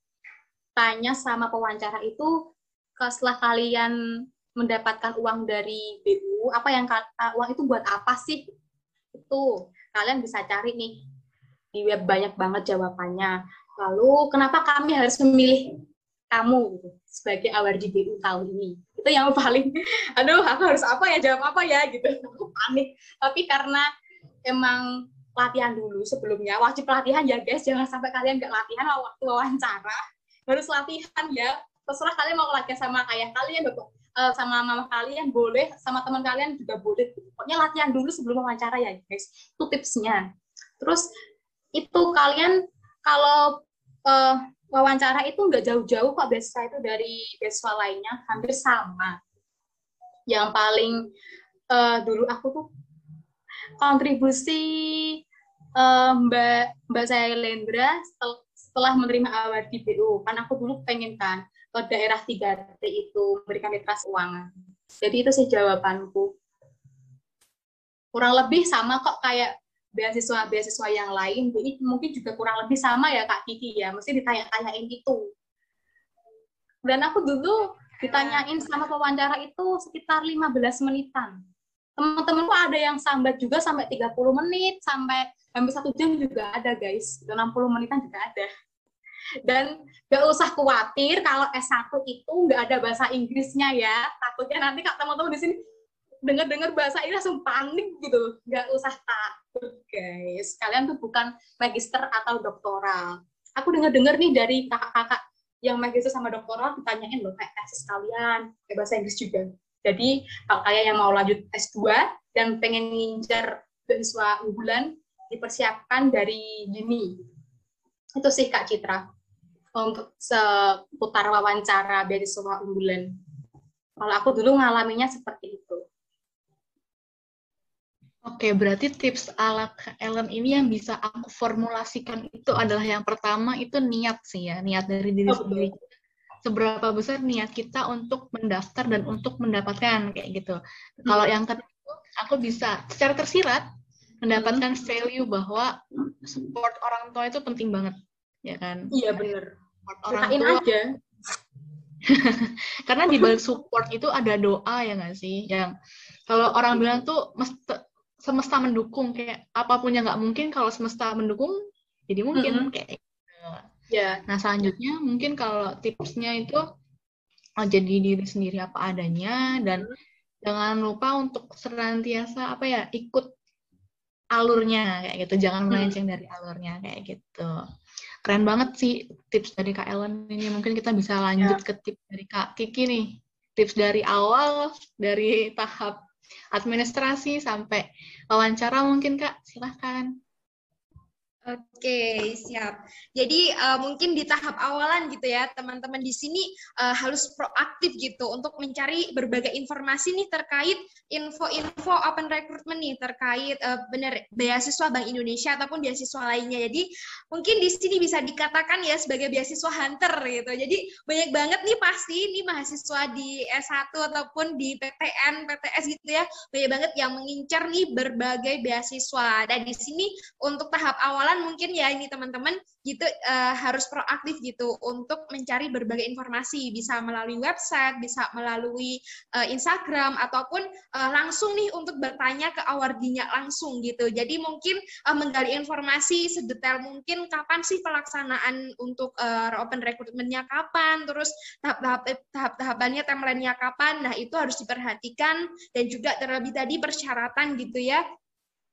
sama pewawancara itu setelah kalian mendapatkan uang dari BU, apa yang kata uang itu buat apa sih? Itu kalian bisa cari nih di web banyak banget jawabannya. Lalu kenapa kami harus memilih kamu gitu, sebagai award BU tahun ini? Itu yang paling, [laughs] aduh aku harus apa ya jawab apa ya gitu. Aku panik. Tapi karena emang latihan dulu sebelumnya wajib latihan ya guys. Jangan sampai kalian nggak latihan waktu wawancara. Harus latihan ya. Terserah kalian mau latihan sama ayah kalian uh, sama mama kalian boleh. Sama teman kalian juga boleh. Pokoknya latihan dulu sebelum wawancara ya guys. Itu tipsnya. Terus itu kalian kalau uh, wawancara itu nggak jauh-jauh kok beasiswa itu dari beasiswa lainnya hampir sama yang paling uh, dulu aku tuh kontribusi uh, Mbak Mbak saya Lendra setel, setelah menerima award di BU kan aku dulu pengen kan ke daerah 3T itu memberikan literasi keuangan. Jadi itu sih jawabanku. Kurang lebih sama kok kayak beasiswa-beasiswa yang lain. Jadi mungkin juga kurang lebih sama ya Kak Kiki ya. Mesti ditanya-tanyain itu. Dan aku dulu ditanyain sama pewawancara itu sekitar 15 menitan teman-temanku ada yang sambat juga sampai 30 menit sampai hampir satu jam juga ada guys 60 menitan juga ada dan gak usah khawatir kalau S1 itu nggak ada bahasa Inggrisnya ya takutnya nanti kak teman-teman di sini dengar-dengar bahasa ini langsung panik gitu nggak usah takut guys kalian tuh bukan magister atau doktoral aku dengar-dengar nih dari kakak-kakak yang magister sama doktoral ditanyain loh kayak tesis kalian kayak bahasa Inggris juga jadi kalau kalian yang mau lanjut S2 dan pengen ngincar beasiswa unggulan, dipersiapkan dari dini. Itu sih Kak Citra untuk seputar wawancara beasiswa unggulan. Kalau aku dulu ngalaminya seperti. Oke, berarti tips ala Ellen ini yang bisa aku formulasikan itu adalah yang pertama itu niat sih ya, niat dari diri okay. sendiri seberapa besar niat kita untuk mendaftar dan untuk mendapatkan kayak gitu. Hmm. Kalau yang kedua, aku bisa secara tersirat mendapatkan hmm. value bahwa support orang tua itu penting banget, ya kan? Iya benar. orang tua aja. [laughs] Karena di balik support itu ada doa ya nggak sih? Yang kalau orang bilang tuh mesti, semesta mendukung kayak apa pun yang nggak mungkin kalau semesta mendukung jadi mungkin mm -hmm. kayak Ya. Nah selanjutnya mungkin kalau tipsnya itu oh, jadi diri sendiri apa adanya dan hmm. jangan lupa untuk senantiasa apa ya ikut alurnya kayak gitu, jangan hmm. melenceng dari alurnya kayak gitu. Keren banget sih tips dari Kak Ellen ini. Mungkin kita bisa lanjut ya. ke tips dari Kak Kiki nih. Tips dari awal, dari tahap administrasi sampai wawancara mungkin Kak, silahkan. Oke, siap. Jadi uh, mungkin di tahap awalan gitu ya, teman-teman di sini uh, harus proaktif gitu untuk mencari berbagai informasi nih terkait info-info open recruitment nih terkait uh, benar beasiswa Bank Indonesia ataupun beasiswa lainnya. Jadi mungkin di sini bisa dikatakan ya sebagai beasiswa hunter gitu. Jadi banyak banget nih pasti ini mahasiswa di S1 ataupun di PTN, PTS gitu ya, banyak banget yang mengincar nih berbagai beasiswa. Dan di sini untuk tahap awalan mungkin ya ini teman-teman gitu uh, harus proaktif gitu untuk mencari berbagai informasi bisa melalui website, bisa melalui uh, Instagram ataupun uh, langsung nih untuk bertanya ke awardinya langsung gitu. Jadi mungkin uh, menggali informasi sedetail mungkin kapan sih pelaksanaan untuk uh, open recruitment-nya kapan, terus tahap-tahap tahap-tahapannya timeline-nya kapan. Nah, itu harus diperhatikan dan juga terlebih tadi persyaratan gitu ya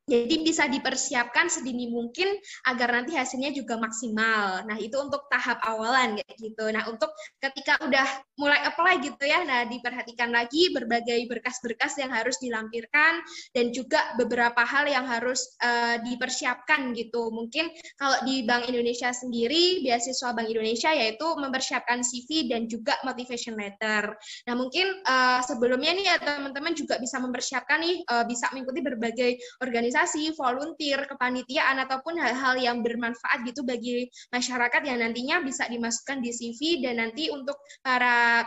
Jadi bisa dipersiapkan sedini mungkin agar nanti hasilnya juga maksimal. Nah, itu untuk tahap awalan kayak gitu. Nah, untuk ketika udah mulai apply gitu ya, nah diperhatikan lagi berbagai berkas-berkas yang harus dilampirkan dan juga beberapa hal yang harus uh, dipersiapkan gitu. Mungkin kalau di Bank Indonesia sendiri, beasiswa Bank Indonesia yaitu mempersiapkan CV dan juga motivation letter. Nah, mungkin uh, sebelumnya nih ya teman-teman juga bisa mempersiapkan nih uh, bisa mengikuti berbagai organisasi organisasi, volunteer, kepanitiaan ataupun hal-hal yang bermanfaat gitu bagi masyarakat yang nantinya bisa dimasukkan di CV dan nanti untuk para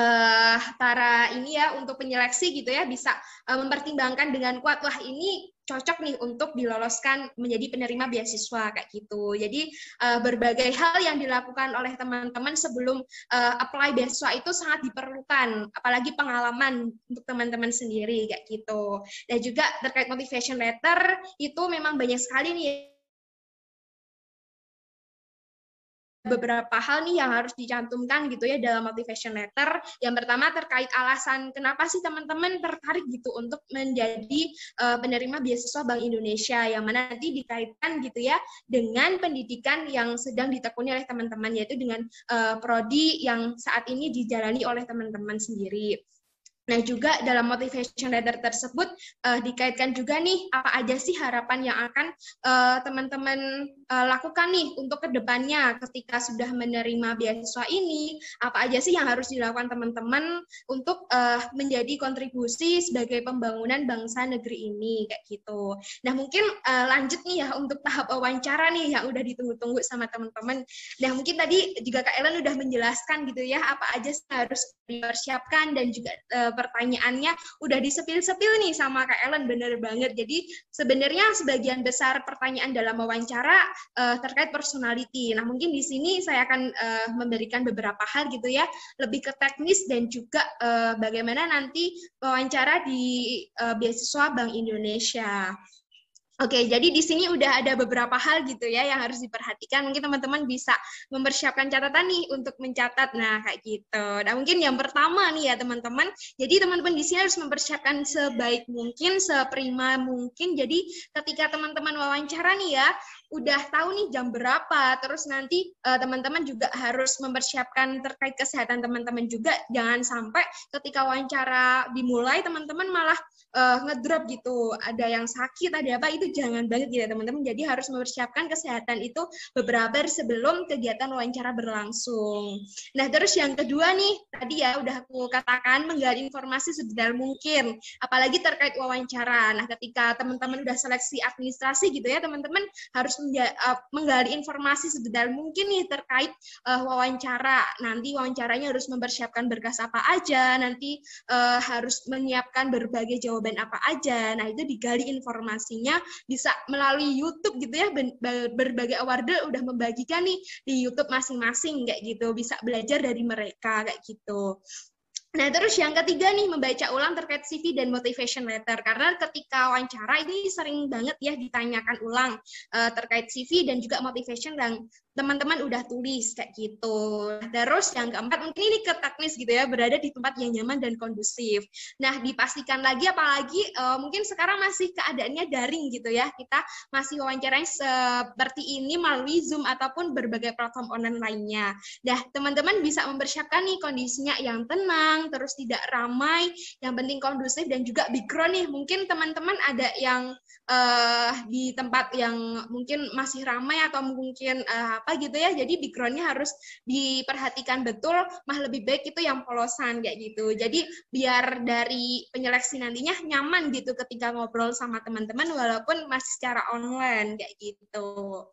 uh, para ini ya untuk penyeleksi gitu ya bisa uh, mempertimbangkan dengan kuat wah ini cocok nih untuk diloloskan menjadi penerima beasiswa kayak gitu. Jadi uh, berbagai hal yang dilakukan oleh teman-teman sebelum uh, apply beasiswa itu sangat diperlukan, apalagi pengalaman untuk teman-teman sendiri kayak gitu. Dan juga terkait motivation letter itu memang banyak sekali nih beberapa hal nih yang harus dicantumkan gitu ya dalam motivation letter. Yang pertama terkait alasan kenapa sih teman-teman tertarik gitu untuk menjadi uh, penerima beasiswa Bank Indonesia yang mana nanti dikaitkan gitu ya dengan pendidikan yang sedang ditekuni oleh teman-teman yaitu dengan uh, prodi yang saat ini dijalani oleh teman-teman sendiri. Nah, juga dalam motivation letter tersebut uh, dikaitkan juga nih apa aja sih harapan yang akan uh, teman-teman uh, lakukan nih untuk ke depannya ketika sudah menerima beasiswa ini, apa aja sih yang harus dilakukan teman-teman untuk uh, menjadi kontribusi sebagai pembangunan bangsa negeri ini kayak gitu. Nah, mungkin uh, lanjut nih ya untuk tahap wawancara nih yang udah ditunggu-tunggu sama teman-teman. Nah, mungkin tadi juga Kak Ellen udah menjelaskan gitu ya apa aja sih harus dipersiapkan dan juga uh, pertanyaannya udah disepil-sepil nih sama Kak Ellen bener banget. Jadi sebenarnya sebagian besar pertanyaan dalam wawancara uh, terkait personality. Nah mungkin di sini saya akan uh, memberikan beberapa hal gitu ya, lebih ke teknis dan juga uh, bagaimana nanti wawancara di uh, beasiswa Bank Indonesia. Oke, jadi di sini udah ada beberapa hal gitu ya yang harus diperhatikan. Mungkin teman-teman bisa mempersiapkan catatan nih untuk mencatat. Nah, kayak gitu. Nah, mungkin yang pertama nih ya teman-teman. Jadi teman-teman di sini harus mempersiapkan sebaik mungkin, seprima mungkin. Jadi ketika teman-teman wawancara nih ya, udah tahu nih jam berapa. Terus nanti uh, teman-teman juga harus mempersiapkan terkait kesehatan teman-teman juga. Jangan sampai ketika wawancara dimulai teman-teman malah uh, ngedrop gitu. Ada yang sakit, ada apa itu jangan banget gitu ya teman-teman. Jadi harus mempersiapkan kesehatan itu beberapa sebelum kegiatan wawancara berlangsung. Nah, terus yang kedua nih, tadi ya udah aku katakan menggali informasi sedetail mungkin, apalagi terkait wawancara. Nah, ketika teman-teman udah seleksi administrasi gitu ya, teman-teman harus uh, menggali informasi sedetail mungkin nih terkait uh, wawancara. Nanti wawancaranya harus mempersiapkan berkas apa aja, nanti uh, harus menyiapkan berbagai jawaban apa aja. Nah, itu digali informasinya bisa melalui YouTube gitu ya, berbagai award udah membagikan nih di YouTube masing-masing kayak gitu, bisa belajar dari mereka kayak gitu. Nah, terus yang ketiga nih, membaca ulang terkait CV dan motivation letter. Karena ketika wawancara ini sering banget ya ditanyakan ulang uh, terkait CV dan juga motivation dan teman-teman udah tulis kayak gitu. Terus yang keempat mungkin ini ke teknis gitu ya, berada di tempat yang nyaman dan kondusif. Nah, dipastikan lagi apalagi uh, mungkin sekarang masih keadaannya daring gitu ya. Kita masih wawancaranya seperti ini melalui Zoom ataupun berbagai platform online lainnya. Nah, teman-teman bisa mempersiapkan nih kondisinya yang tenang, terus tidak ramai, yang penting kondusif dan juga background nih. Mungkin teman-teman ada yang uh, di tempat yang mungkin masih ramai atau mungkin uh, apa gitu ya. Jadi backgroundnya harus diperhatikan betul, mah lebih baik itu yang polosan kayak gitu. Jadi biar dari penyeleksi nantinya nyaman gitu ketika ngobrol sama teman-teman walaupun masih secara online kayak gitu.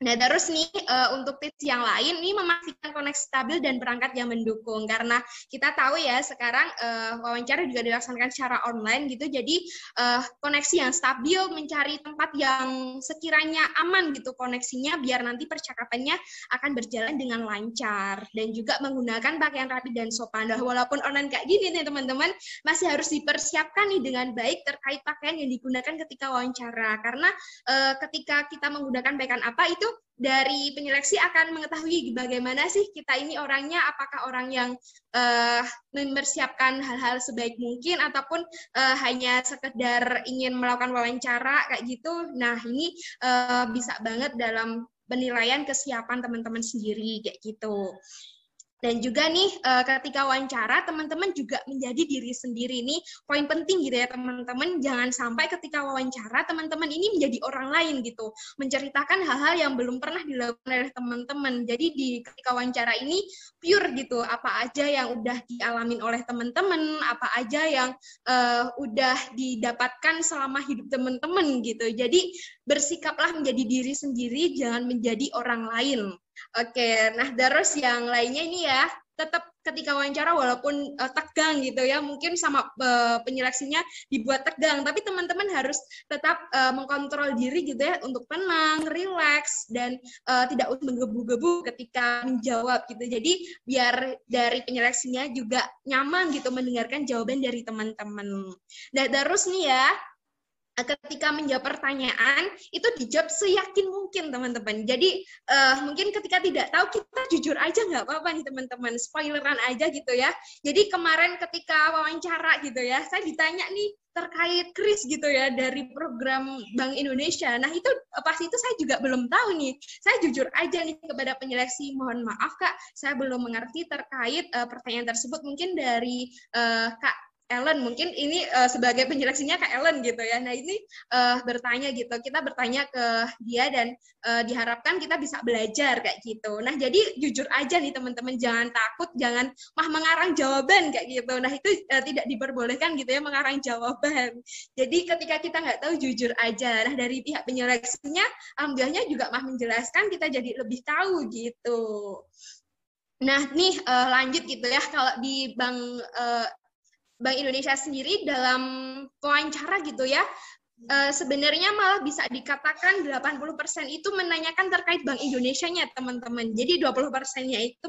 Nah, terus nih uh, untuk tips yang lain nih memastikan koneksi stabil dan perangkat yang mendukung karena kita tahu ya sekarang uh, wawancara juga dilaksanakan secara online gitu. Jadi uh, koneksi yang stabil mencari tempat yang sekiranya aman gitu koneksinya biar nanti percakapannya akan berjalan dengan lancar dan juga menggunakan pakaian rapi dan sopan. Nah, walaupun online kayak gini nih teman-teman masih harus dipersiapkan nih dengan baik terkait pakaian yang digunakan ketika wawancara karena uh, ketika kita menggunakan pakaian apa itu dari penyeleksi akan mengetahui bagaimana sih kita ini orangnya, apakah orang yang uh, mempersiapkan hal-hal sebaik mungkin ataupun uh, hanya sekedar ingin melakukan wawancara kayak gitu. Nah ini uh, bisa banget dalam penilaian kesiapan teman-teman sendiri kayak gitu. Dan juga nih uh, ketika wawancara teman-teman juga menjadi diri sendiri nih poin penting gitu ya teman-teman jangan sampai ketika wawancara teman-teman ini menjadi orang lain gitu menceritakan hal-hal yang belum pernah dilakukan oleh teman-teman. Jadi di ketika wawancara ini pure gitu apa aja yang udah dialamin oleh teman-teman, apa aja yang uh, udah didapatkan selama hidup teman-teman gitu. Jadi bersikaplah menjadi diri sendiri jangan menjadi orang lain. Oke, nah terus yang lainnya ini ya, tetap ketika wawancara walaupun uh, tegang gitu ya, mungkin sama uh, penyeleksinya dibuat tegang, tapi teman-teman harus tetap uh, mengkontrol diri gitu ya untuk tenang, rileks dan uh, tidak menggebu-gebu ketika menjawab gitu. Jadi biar dari penyeleksinya juga nyaman gitu mendengarkan jawaban dari teman-teman. Nah, terus nih ya, ketika menjawab pertanyaan itu dijawab seyakin mungkin teman-teman. Jadi uh, mungkin ketika tidak tahu kita jujur aja nggak apa-apa nih teman-teman, spoileran aja gitu ya. Jadi kemarin ketika wawancara gitu ya, saya ditanya nih terkait kris gitu ya dari program Bank Indonesia. Nah itu pas itu saya juga belum tahu nih. Saya jujur aja nih kepada penyeleksi, mohon maaf kak, saya belum mengerti terkait uh, pertanyaan tersebut. Mungkin dari uh, kak Ellen mungkin ini uh, sebagai penyeleksinya Kak Ellen gitu ya. Nah ini uh, bertanya gitu, kita bertanya ke dia dan uh, diharapkan kita bisa belajar kayak gitu. Nah jadi jujur aja nih teman-teman, jangan takut, jangan mah mengarang jawaban kayak gitu. Nah itu uh, tidak diperbolehkan gitu ya mengarang jawaban. Jadi ketika kita nggak tahu jujur aja. Nah dari pihak penyeleksinya, alhamdulillahnya juga mah menjelaskan kita jadi lebih tahu gitu. Nah, nih uh, lanjut gitu ya kalau di Bank uh, Bank Indonesia sendiri dalam wawancara gitu ya uh, sebenarnya malah bisa dikatakan 80% itu menanyakan terkait Bank Indonesia-nya, teman-teman. Jadi 20%-nya itu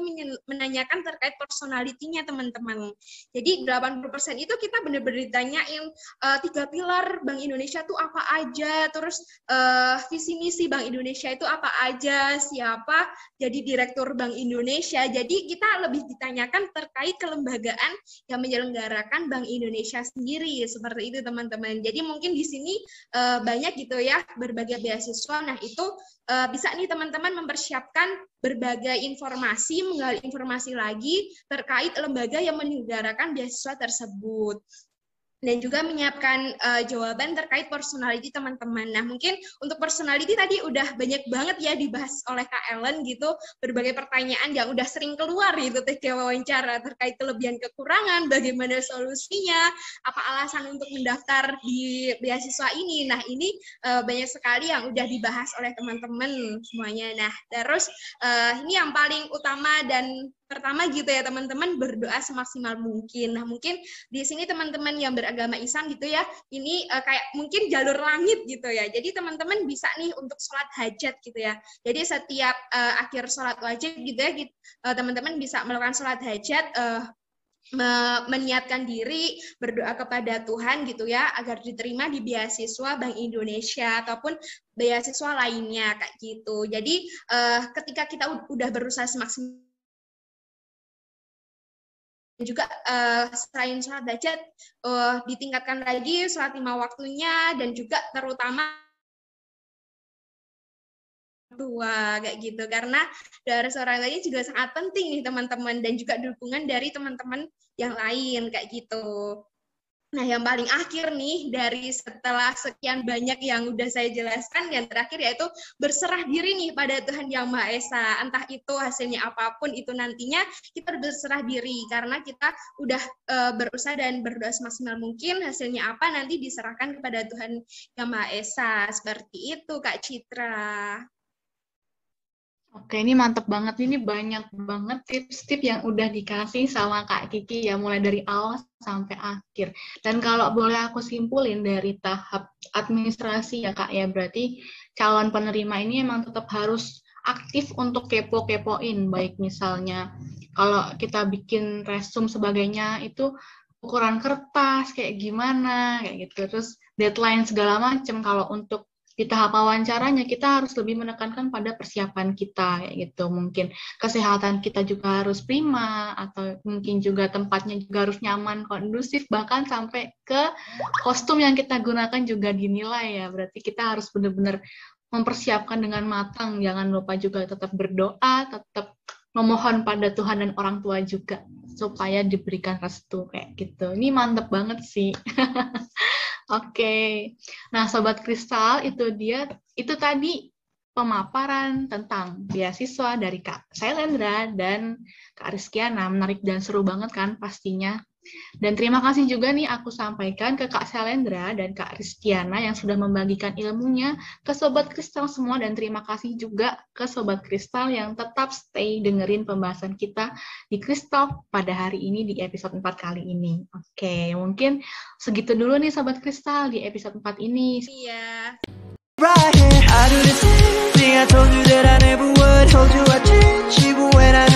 menanyakan terkait personalitinya, teman-teman. Jadi 80% itu kita benar-benar ditanyain uh, tiga pilar Bank Indonesia itu apa aja, terus uh, visi misi Bank Indonesia itu apa aja, siapa jadi direktur Bank Indonesia. Jadi kita lebih ditanyakan terkait kelembagaan yang menyelenggarakan Bank Indonesia sendiri, seperti itu, teman-teman. Jadi mungkin di sini uh, banyak gitu ya berbagai beasiswa. Nah itu uh, bisa nih teman-teman mempersiapkan berbagai informasi, menggali informasi lagi terkait lembaga yang menyelenggarakan beasiswa tersebut dan juga menyiapkan uh, jawaban terkait personality teman-teman. Nah, mungkin untuk personality tadi udah banyak banget ya dibahas oleh Kak Ellen gitu, berbagai pertanyaan yang udah sering keluar gitu teh wawancara terkait kelebihan kekurangan, bagaimana solusinya, apa alasan untuk mendaftar di beasiswa ini. Nah, ini uh, banyak sekali yang udah dibahas oleh teman-teman semuanya. Nah, terus uh, ini yang paling utama dan pertama gitu ya teman-teman berdoa semaksimal mungkin. Nah mungkin di sini teman-teman yang beragama Islam gitu ya, ini uh, kayak mungkin jalur langit gitu ya. Jadi teman-teman bisa nih untuk sholat hajat gitu ya. Jadi setiap uh, akhir sholat wajib gitu ya, teman uh, teman-teman bisa melakukan sholat hajat. Uh, meniatkan diri berdoa kepada Tuhan gitu ya agar diterima di beasiswa Bank Indonesia ataupun beasiswa lainnya kayak gitu. Jadi ketika kita udah berusaha semaksimal juga uh, selain sholat dajat uh, ditingkatkan lagi sholat lima waktunya dan juga terutama dua kayak gitu karena dari seorang lain juga sangat penting nih teman-teman dan juga dukungan dari teman-teman yang lain kayak gitu. Nah, yang paling akhir nih dari setelah sekian banyak yang udah saya jelaskan, yang terakhir yaitu berserah diri nih pada Tuhan Yang Maha Esa. Entah itu hasilnya apa pun itu nantinya kita berserah diri karena kita udah e, berusaha dan berdoa semaksimal mungkin hasilnya apa nanti diserahkan kepada Tuhan Yang Maha Esa. Seperti itu Kak Citra. Oke, ini mantep banget. Ini banyak banget tips-tips yang udah dikasih sama Kak Kiki ya, mulai dari awal sampai akhir. Dan kalau boleh aku simpulin dari tahap administrasi ya Kak ya, berarti calon penerima ini emang tetap harus aktif untuk kepo-kepoin, baik misalnya kalau kita bikin resume sebagainya itu ukuran kertas kayak gimana, kayak gitu. Terus deadline segala macam kalau untuk di tahap wawancaranya kita harus lebih menekankan pada persiapan kita kayak gitu. Mungkin kesehatan kita juga harus prima atau mungkin juga tempatnya juga harus nyaman kondusif bahkan sampai ke kostum yang kita gunakan juga dinilai ya. Berarti kita harus benar-benar mempersiapkan dengan matang. Jangan lupa juga tetap berdoa tetap memohon pada Tuhan dan orang tua juga supaya diberikan restu kayak gitu. Ini mantep banget sih [laughs] Oke. Nah, sobat kristal itu dia itu tadi pemaparan tentang beasiswa dari Kak Sailendra dan Kak Rizkiana. Menarik dan seru banget kan pastinya. Dan terima kasih juga nih aku sampaikan ke Kak Selendra dan Kak Ristiana yang sudah membagikan ilmunya ke Sobat Kristal semua dan terima kasih juga ke Sobat Kristal yang tetap stay dengerin pembahasan kita di Kristal pada hari ini di episode 4 kali ini. Oke, mungkin segitu dulu nih Sobat Kristal di episode 4 ini. Iya. Right here, I do the same thing I told you that I never would. Told you I change even when I